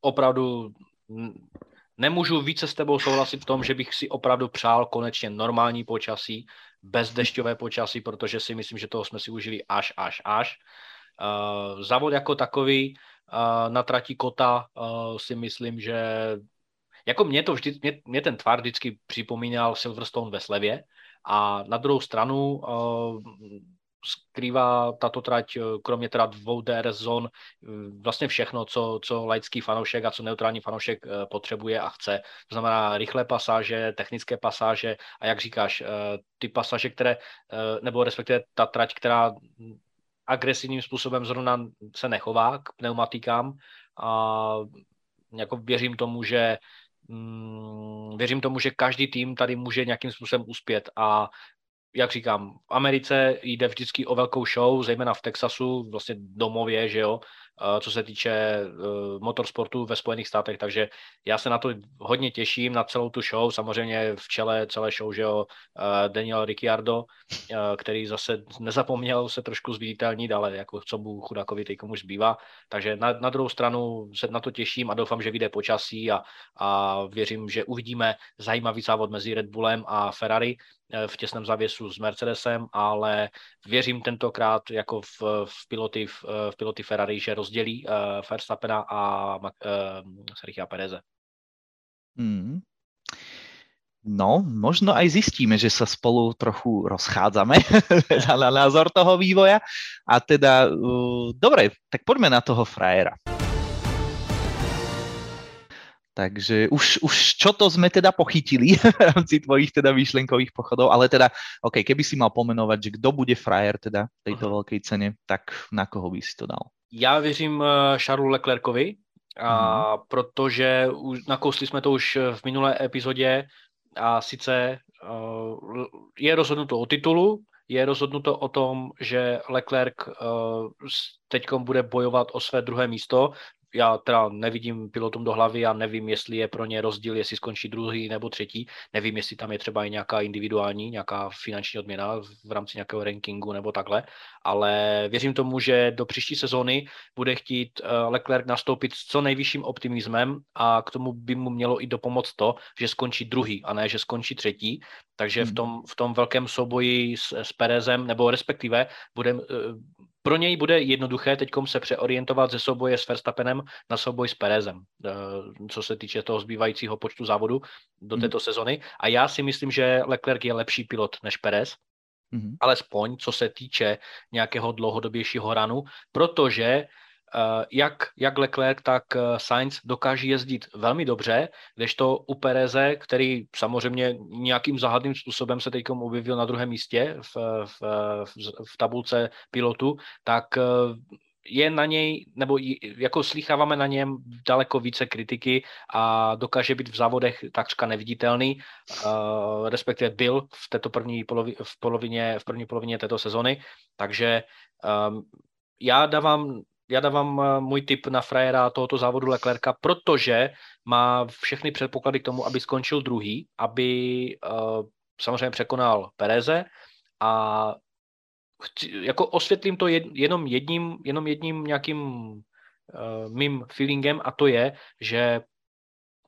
opravdu nemůžu více s tebou souhlasit v tom, že bych si opravdu přál konečně normální počasí, bezdešťové počasí, protože si myslím, že toho jsme si užili až, až, až. Uh, závod jako takový na trati Kota si myslím, že jako mě to vždy, mě, mě ten tvar vždycky připomínal Silverstone ve slevě a na druhou stranu skrývá tato trať, kromě teda dvou DRS zón, vlastně všechno, co, co laický fanoušek a co neutrální fanoušek potřebuje a chce. To znamená rychlé pasáže, technické pasáže a jak říkáš, ty pasáže, které, nebo respektive ta trať, která agresivním způsobem zrovna se nechová k pneumatikám a jako věřím tomu, že mm, věřím tomu, že každý tým tady může nějakým způsobem uspět. A jak říkám, v Americe jde vždycky o velkou show, zejména v Texasu, vlastně domově, že jo, co se týče motorsportu ve Spojených státech, takže já se na to hodně těším, na celou tu show, samozřejmě v čele celé show, že jo, Daniel Ricciardo, který zase nezapomněl se trošku zviditelnit, ale jako co mu chudákovi teď komu zbývá, takže na, na druhou stranu se na to těším a doufám, že vyjde počasí a, a věřím, že uvidíme zajímavý závod mezi Red Bullem a Ferrari eh, v těsném závěsu s Mercedesem, ale věřím tentokrát jako v, v, piloty, v, v piloty Ferrari, že rozdělí uh, Verstappena a uh, Sergio Pereze. Hmm. No, možno aj zistíme, že sa spolu trochu rozchádzame na názor toho vývoja. A teda, uh, dobre, tak poďme na toho frajera. Takže už, už čo to sme teda pochytili v rámci tvojich teda výšlenkových pochodov, ale teda, OK, keby si mal pomenovať, že kdo bude frajer teda tejto uh-huh. veľkej cene, tak na koho by si to dal? Já věřím eh, Charlesu Leclercovi, a uh-huh. protože už, nakousli jsme to už v minulé epizodě a sice uh, je rozhodnuto o titulu, je rozhodnuto o tom, že Leclerc uh, teď bude bojovat o své druhé místo já teda nevidím pilotům do hlavy a nevím, jestli je pro ně rozdíl, jestli skončí druhý nebo třetí. Nevím, jestli tam je třeba i nějaká individuální, nějaká finanční odměna v rámci nějakého rankingu nebo takhle, ale věřím tomu, že do příští sezóny bude chtít eh, Leclerc nastoupit s co nejvyšším optimismem a k tomu by mu mělo i dopomoc to, že skončí druhý a ne, že skončí třetí. Takže v hmm. tom, v tom velkém souboji s, s Perezem, nebo respektive bude, eh, pro něj bude jednoduché teď se přeorientovat ze souboje s Verstappenem na souboj s Perezem, eh, co se týče toho zbývajícího počtu závodů do mhm. této mm. sezony. A já si myslím, že Leclerc je lepší pilot než Perez, mm. alespoň co se týče nějakého dlouhodobějšího ranu, protože jak, jak Leclerc, tak eh, Sainz dokáží jezdit velmi dobře, kdežto u Pereze, který samozřejmě nějakým záhadným způsobem se teď objevil na druhém místě v, v, v, tabulce pilotu, tak eh, je na něj, nebo jako slycháváme na něm daleko více kritiky a dokáže být v závodech takřka neviditelný, respektive byl v této první polovi, v polovině, v první polovině této sezony, takže já dávám já dávám eh, můj tip na frajera tohoto závodu Leclerca, protože má všechny předpoklady k tomu, aby skončil druhý, aby uh, samozřejmě překonal Pereze a chci, jako osvětlím to jed, jenom jedním, jenom jedním nějakým uh, mým feelingem a to je, že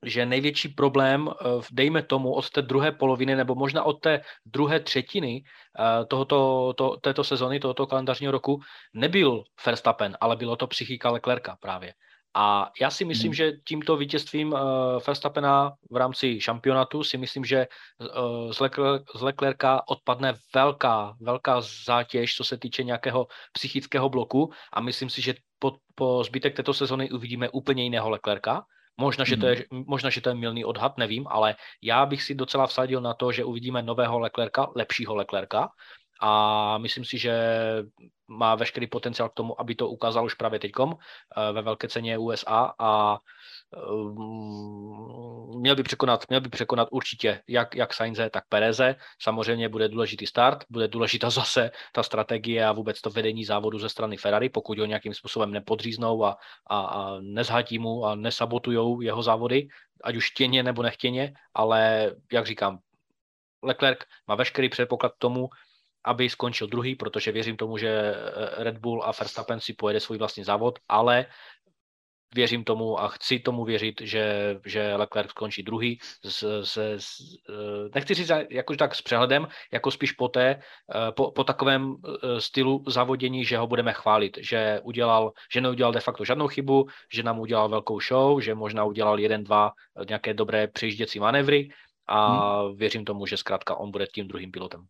že největší problém, eh, dejme tomu, od té druhé poloviny nebo možná od té druhé třetiny eh, tohoto, to, této sezony, tohoto kalendářního roku, nebyl Verstappen, ale bylo to psychika Leclerca právě. A já si myslím, hmm. že tímto vítězstvím uh, Verstappena v rámci šampionatu si myslím, že uh, z, Lecler, z Leclerca odpadne velká, velká zátěž, co se týče nějakého psychického bloku a myslím si, že po, po zbytek této sezony uvidíme úplně jiného Leclerca, Možná, že to je, mhm. možná, že to je milný odhad, nevím, ale já bych si docela vsadil na to, že uvidíme nového Leclerca, lepšího Leclerca a myslím si, že má veškerý potenciál k tomu, aby to ukázal už právě teďkom eh, ve velké ceně USA a měl by překonat, měl by překonat určitě jak, jak Sainze, tak Pereze. Samozřejmě bude důležitý start, bude důležitá zase ta strategie a vůbec to vedení závodu ze strany Ferrari, pokud ho nějakým způsobem nepodříznou a, a, a nezhatí mu a nesabotujou jeho závody, ať už chtěně nebo nechtěně, ale jak říkám, Leclerc má veškerý předpoklad k tomu, aby skončil druhý, protože věřím tomu, že Red Bull a Verstappen si pojede svůj vlastní závod, ale věřím tomu a chci tomu věřit, že, že Leclerc skončí druhý. S, se, s, eh, nechci říct jako tak s přehledem, jako spíš po, té, eh, po, po takovém eh, stylu zavodění, že ho budeme chválit, že, udělal, že neudělal de facto žádnou chybu, že nám udělal velkou show, že možná udělal jeden, dva nějaké dobré přejížděcí manévry a hmm. věřím tomu, že zkrátka on bude tím druhým pilotem.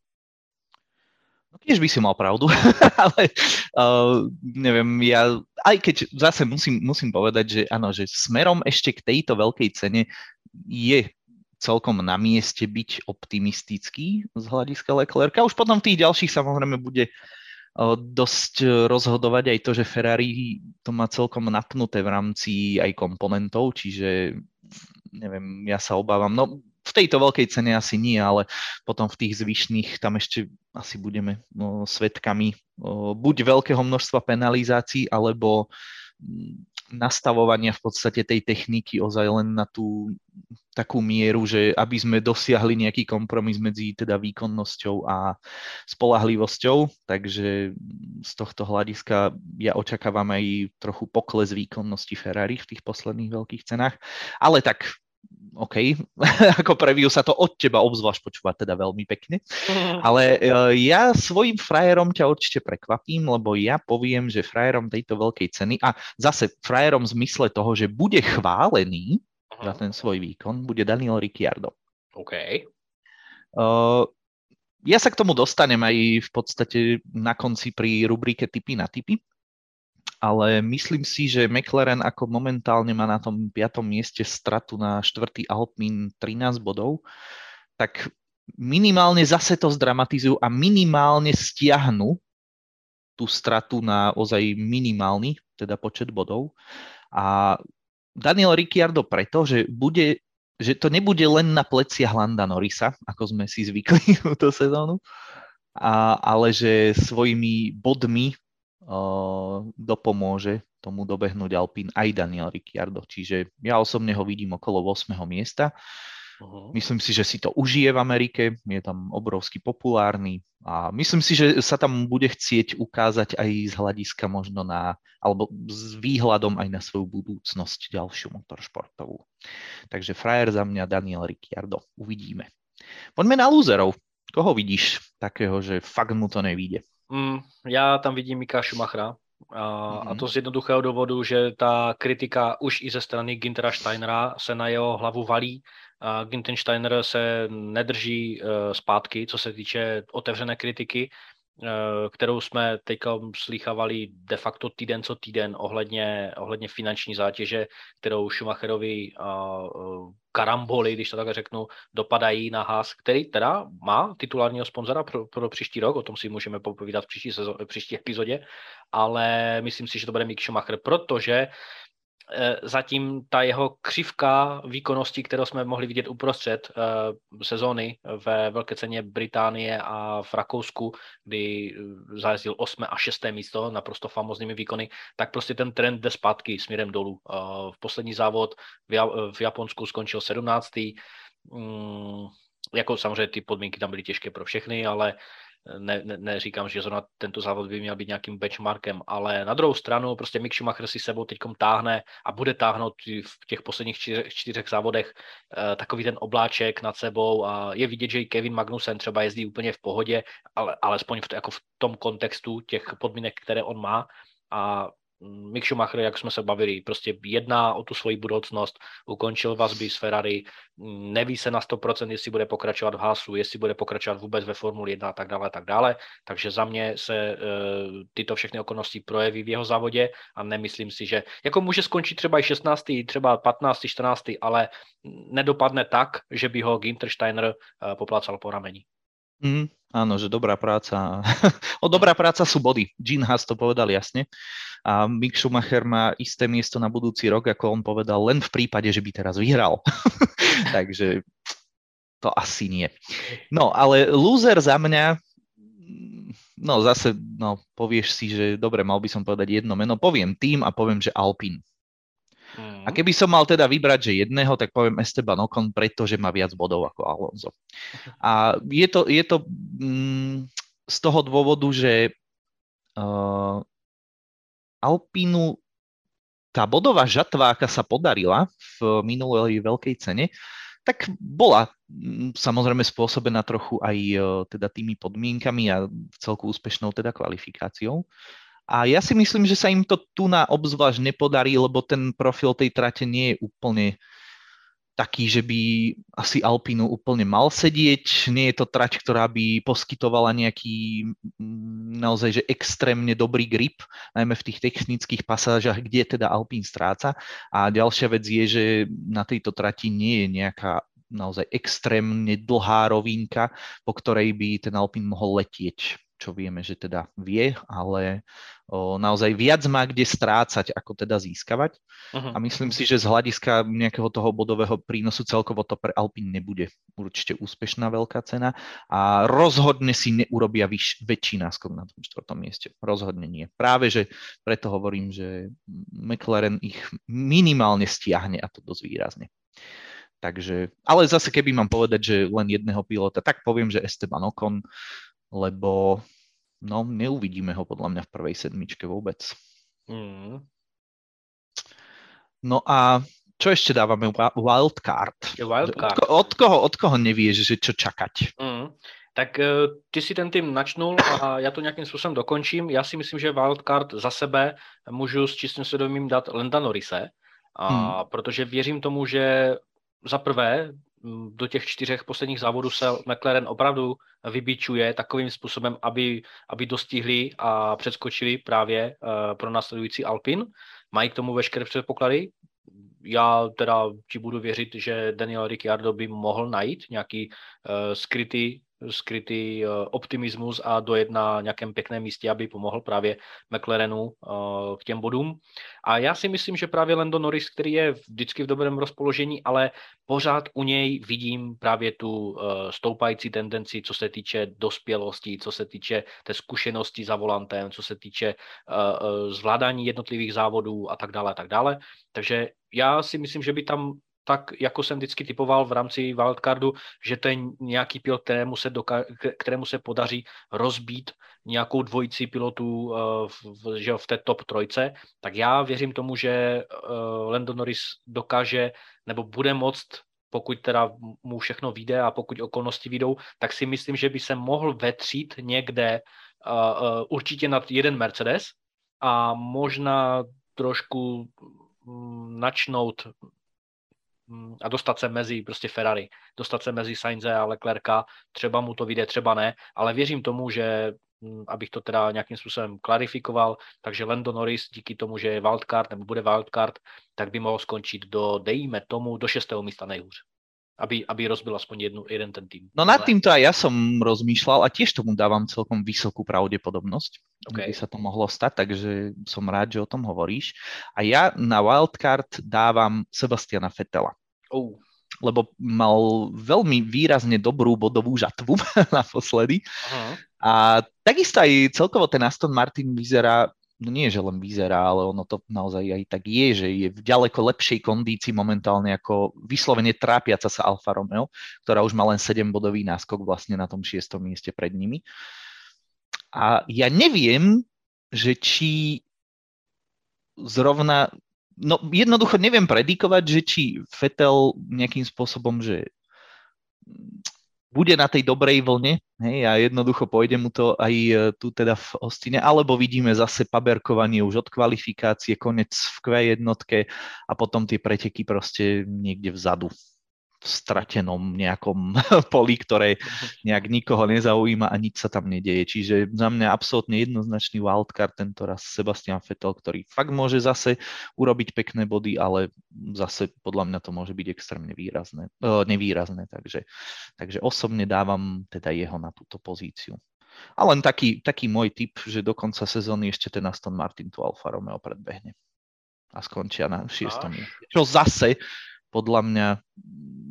No tiež by si mal pravdu, ale uh, neviem, ja, aj keď zase musím, musím povedať, že áno, že smerom ešte k tejto veľkej cene je celkom na mieste byť optimistický z hľadiska Leclerca. Už potom v tých ďalších samozrejme bude uh, dosť rozhodovať aj to, že Ferrari to má celkom napnuté v rámci aj komponentov, čiže neviem, ja sa obávam. No v tejto veľkej cene asi nie, ale potom v tých zvyšných tam ešte asi budeme no, svetkami buď veľkého množstva penalizácií, alebo nastavovania v podstate tej techniky ozaj len na tú takú mieru, že aby sme dosiahli nejaký kompromis medzi teda výkonnosťou a spolahlivosťou, takže z tohto hľadiska ja očakávam aj trochu pokles výkonnosti Ferrari v tých posledných veľkých cenách, ale tak OK, ako preview sa to od teba obzvlášť počúva teda veľmi pekne. Ale uh, ja svojim frajerom ťa určite prekvapím, lebo ja poviem, že frajerom tejto veľkej ceny a zase frajerom v zmysle toho, že bude chválený uh-huh. za ten svoj výkon, bude Daniel Ricciardo. OK. Uh, ja sa k tomu dostanem aj v podstate na konci pri rubrike typy na typy ale myslím si, že McLaren ako momentálne má na tom piatom mieste stratu na štvrtý Alpín 13 bodov, tak minimálne zase to zdramatizujú a minimálne stiahnu tú stratu na ozaj minimálny, teda počet bodov. A Daniel Ricciardo preto, že bude že to nebude len na pleciach Landa Norisa, ako sme si zvykli túto sezónu, a, ale že svojimi bodmi dopomôže tomu dobehnúť Alpín aj Daniel Ricciardo. Čiže ja osobne ho vidím okolo 8. miesta. Uh-huh. Myslím si, že si to užije v Amerike, je tam obrovsky populárny a myslím si, že sa tam bude chcieť ukázať aj z hľadiska možno na, alebo s výhľadom aj na svoju budúcnosť ďalšiu motoršportovú. Takže frajer za mňa Daniel Ricciardo. Uvidíme. Poďme na lúzerov. Koho vidíš takého, že fakt mu to nevíde? Mm, já tam vidím Mika Schumachera. A, mm-hmm. a to z jednoduchého důvodu, že ta kritika už i ze strany Gintera Steinera se na jeho hlavu valí. A Ginter Steiner se nedrží uh, zpátky, co se týče otevřené kritiky. Eh, kterou jsme teďka slýchávali de facto týden co týden ohledně, ohledně finanční zátěže, kterou Schumacherovi uh, karamboly, když to tak řeknu, dopadají na Haas, který teda má titulárního sponzora pro, pro příští rok, o tom si můžeme popovídat v příští, sezon, příští epizodě, ale myslím si, že to bude Mick Schumacher, protože zatím ta jeho křivka výkonnosti, kterou jsme mohli vidět uprostřed uh, sezóny ve velké ceně Británie a v Rakousku, kdy eh, zajezdil 8. a 6. místo naprosto famózními výkony, tak prostě ten trend jde zpátky směrem dolů. Uh, v poslední závod v, ja- v Japonsku skončil 17. Um, jako samozřejmě ty podmínky tam byly těžké pro všechny, ale ne, ne, neříkám, že zrovna tento závod by měl být nějakým benchmarkem, ale na druhou stranu prostě Mick Schumacher si sebou teď táhne a bude táhnout v těch posledních čtyřech, čtyřech závodech uh, takový ten obláček nad sebou a je vidět, že i Kevin Magnussen třeba jezdí úplně v pohodě, ale alespoň v, jako v tom kontextu těch podmínek, které on má. A Mick Schumacher, jak jsme se bavili, prostě jedná o tu svoji budoucnost, ukončil vazby s Ferrari, neví se na 100%, jestli bude pokračovat v Haasu, jestli bude pokračovat vůbec ve Formuli 1 a tak dále, a tak dále. Takže za mě se uh, tyto všechny okolnosti projeví v jeho závodě a nemyslím si, že jako může skončit třeba i 16., třeba 15., 14., ale nedopadne tak, že by ho Ginter Steiner uh, poplácal po rameni. Mm, áno, že dobrá práca. o dobrá práca sú body. Gene Haas to povedal jasne. A Mick Schumacher má isté miesto na budúci rok, ako on povedal, len v prípade, že by teraz vyhral. Takže to asi nie. No, ale loser za mňa, no zase, no povieš si, že dobre, mal by som povedať jedno meno, poviem tým a poviem, že Alpine. A keby som mal teda vybrať, že jedného, tak poviem Esteban Ocon, pretože má viac bodov ako Alonso. A je to, je to mm, z toho dôvodu, že uh, Alpínu tá bodová žatva, aká sa podarila v minulej veľkej cene, tak bola mm, samozrejme spôsobená trochu aj uh, teda tými podmienkami a celku úspešnou teda kvalifikáciou. A ja si myslím, že sa im to tu na obzvlášť nepodarí, lebo ten profil tej trate nie je úplne taký, že by asi Alpinu úplne mal sedieť. Nie je to trať, ktorá by poskytovala nejaký mm, naozaj že extrémne dobrý grip, najmä v tých technických pasážach, kde teda Alpín stráca. A ďalšia vec je, že na tejto trati nie je nejaká naozaj extrémne dlhá rovinka, po ktorej by ten Alpín mohol letieť čo vieme, že teda vie, ale o, naozaj viac má kde strácať, ako teda získavať. Uh-huh. A myslím si, že z hľadiska nejakého toho bodového prínosu celkovo to pre Alpine nebude určite úspešná veľká cena a rozhodne si neurobia vyš, väčší náskok na tom čtvrtom mieste. Rozhodne nie. Práve, že preto hovorím, že McLaren ich minimálne stiahne a to dosť výrazne. Takže, ale zase keby mám povedať, že len jedného pilota, tak poviem, že Esteban Ocon, lebo no, neuvidíme ho podľa mňa v prvej sedmičke vôbec. Mm. No a čo ešte dávame? Wildcard. Wildcard. Od, od, koho, od koho nevieš, že čo čakať? Mm. Tak eh, ty si ten tým načnul a já to nějakým způsobem dokončím. Já si myslím, že wildcard za sebe můžu s čistým svědomím dát Lenda Norise, a hmm. protože věřím tomu, že za prvé do těch čtyřech posledních závodů se McLaren opravdu vybíčuje takovým způsobem, aby, aby dostihli a předskočili právě uh, pro následující Alpin. Mají k tomu veškeré předpoklady. Já teda ti budu věřit, že Daniel Ricciardo by mohl najít nějaký uh, skrytý skrytý eh, optimismus a dojet na nějakém pěkném místě, aby pomohl právě McLarenu eh, k těm bodům. A já si myslím, že právě Lando Norris, který je vždycky v dobrém rozpoložení, ale pořád u něj vidím právě tu eh, stoupající tendenci, co se týče dospělosti, co se týče té zkušenosti za volantem, co se týče zvládání jednotlivých závodů a tak dále a tak dále. Takže já si myslím, že by tam tak jako jsem vždycky typoval v rámci wildcardu, že to je nějaký pilot, kterému se, doka- kterému se podaří rozbít nějakou dvojici pilotů uh, v, že v té top trojce, tak já věřím tomu, že uh, Lando Norris dokáže nebo bude moct pokud teda mu všechno vyjde a pokud okolnosti vyjdou, tak si myslím, že by se mohl vetřít někde uh, uh, určitě nad jeden Mercedes a možná trošku um, načnout a dostat se mezi prostě Ferrari, dostat se mezi Sainze a Leclerca, třeba mu to vyjde, třeba ne, ale věřím tomu, že mm, abych to teda nějakým způsobem klarifikoval, takže Lando Norris díky tomu, že je wildcard nebo bude wildcard, tak by mohl skončit do, dejme tomu, do šestého místa nejhůř aby, aby rozbil aspoň jednu, jeden ten tým. No nad týmto aj ja som rozmýšľal a tiež tomu dávam celkom vysokú pravdepodobnosť, okay. by sa to mohlo stať, takže som rád, že o tom hovoríš. A ja na wildcard dávam Sebastiana Fetela. Oh. Lebo mal veľmi výrazne dobrú bodovú žatvu naposledy. Uh-huh. A takisto aj celkovo ten Aston Martin vyzerá no nie, že len vyzerá, ale ono to naozaj aj tak je, že je v ďaleko lepšej kondícii momentálne ako vyslovene trápiaca sa Alfa Romeo, ktorá už má len 7 bodový náskok vlastne na tom 6. mieste pred nimi. A ja neviem, že či zrovna, no jednoducho neviem predikovať, že či Fetel nejakým spôsobom, že bude na tej dobrej vlne hej, a jednoducho pôjde mu to aj e, tu teda v Ostine, alebo vidíme zase paberkovanie už od kvalifikácie, konec v Q1 a potom tie preteky proste niekde vzadu stratenom nejakom poli, ktoré nejak nikoho nezaujíma a nič sa tam nedeje. Čiže za mňa absolútne jednoznačný wildcard tento raz Sebastian Vettel, ktorý fakt môže zase urobiť pekné body, ale zase podľa mňa to môže byť extrémne výrazné, uh, nevýrazné. Takže, takže osobne dávam teda jeho na túto pozíciu. A len taký, taký môj tip, že do konca sezóny ešte ten Aston Martin tu Alfa Romeo predbehne a skončia na šiestom. Čo zase podľa mňa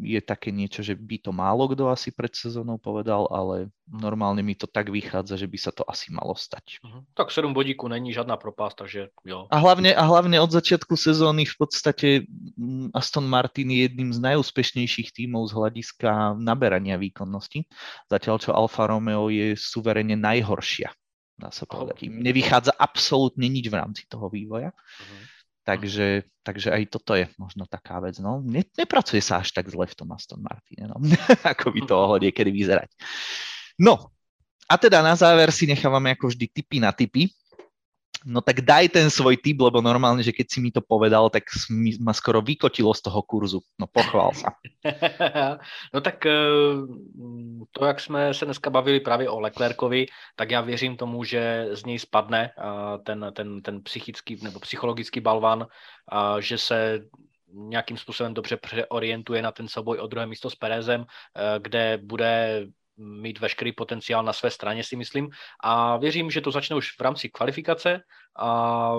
je také niečo, že by to málo kto asi pred sezónou povedal, ale normálne mi to tak vychádza, že by sa to asi malo stať. Uh-huh. Tak 7 bodíku není žiadna propast, takže jo. A hlavne, a hlavne od začiatku sezóny v podstate mm, Aston Martin je jedným z najúspešnejších tímov z hľadiska naberania výkonnosti, zatiaľ čo Alfa Romeo je suverene najhoršia, dá sa povedať. Im nevychádza absolútne nič v rámci toho vývoja. Uh-huh. Takže, takže aj toto je možno taká vec. No. Ne, nepracuje sa až tak zle v tom Aston Martine, no. ako by to mohlo niekedy vyzerať. No, a teda na záver si nechávame ako vždy tipy na tipy. No tak daj ten svoj tip, lebo normálne, že keď si mi to povedal, tak mi, ma skoro vykotilo z toho kurzu. No pochvál sa. no tak eh, to, jak jsme se dneska bavili právě o Leclercovi, tak já věřím tomu, že z něj spadne eh, ten, ten, ten psychický nebo psychologický balvan, že se nějakým způsobem dobře přeorientuje na ten souboj o druhé místo s Perezem, eh, kde bude mít veškerý potenciál na své straně, si myslím. A věřím, že to začne už v rámci kvalifikace a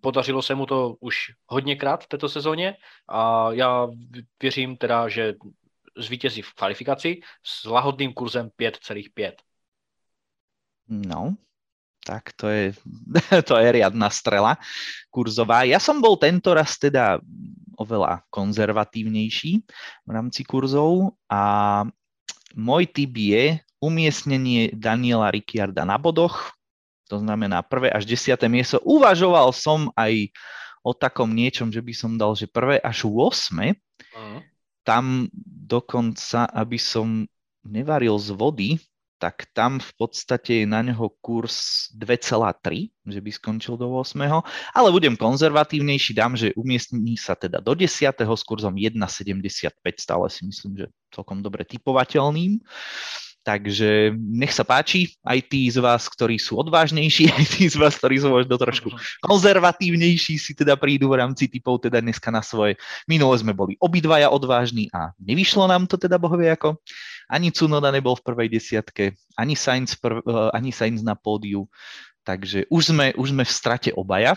podařilo se mu to už hodněkrát v této sezóně a já věřím teda, že zvítězí v kvalifikaci s lahodným kurzem 5,5. No, tak to je, to je riadna strela kurzová. Ja som bol tento raz teda oveľa konzervatívnejší v rámci kurzov a môj typ je umiestnenie Daniela Ricciarda na bodoch, to znamená prvé až desiate miesto. Uvažoval som aj o takom niečom, že by som dal, že prvé až 8. Uh-huh. Tam dokonca, aby som nevaril z vody, tak tam v podstate je na neho kurz 2,3, že by skončil do 8. Ale budem konzervatívnejší, dám, že umiestní sa teda do 10. s kurzom 1,75, stále si myslím, že celkom dobre typovateľným. Takže nech sa páči, aj tí z vás, ktorí sú odvážnejší, aj tí z vás, ktorí sú možno trošku konzervatívnejší, si teda prídu v rámci typov teda dneska na svoje. Minule sme boli obidvaja odvážni a nevyšlo nám to teda bohovie ako. Ani Cunoda nebol v prvej desiatke, ani Sainz, prv, eh, ani Sainz na pódiu. Takže už sme, už sme v strate obaja,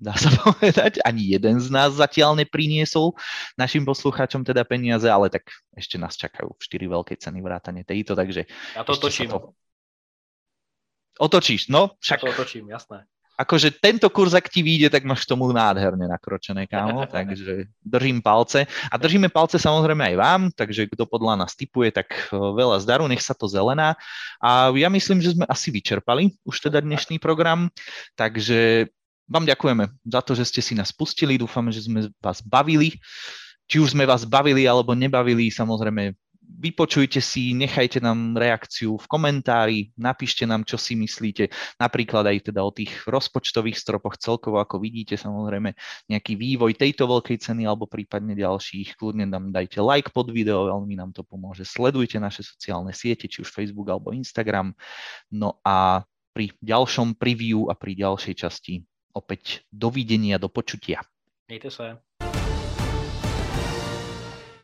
dá sa povedať. Ani jeden z nás zatiaľ nepriniesol našim poslucháčom teda peniaze, ale tak ešte nás čakajú 4 veľké ceny vrátane tejto, takže... Ja to otočím. To... Otočíš, no? Však... Ja to otočím, jasné. Akože tento kurz, ak ti vyjde, tak máš tomu nádherne nakročené, kámo, takže držím palce. A držíme palce samozrejme aj vám, takže kto podľa nás typuje, tak eh, veľa zdaru, nech sa to zelená. A ja myslím, že sme asi vyčerpali už teda dnešný program, takže vám ďakujeme za to, že ste si nás pustili. Dúfame, že sme vás bavili. Či už sme vás bavili alebo nebavili, samozrejme vypočujte si, nechajte nám reakciu v komentári, napíšte nám, čo si myslíte, napríklad aj teda o tých rozpočtových stropoch celkovo, ako vidíte, samozrejme nejaký vývoj tejto veľkej ceny alebo prípadne ďalších, kľudne nám dajte like pod video, veľmi nám to pomôže. Sledujte naše sociálne siete, či už Facebook alebo Instagram. No a pri ďalšom preview a pri ďalšej časti opäť dovidenia, do počutia. Mějte se.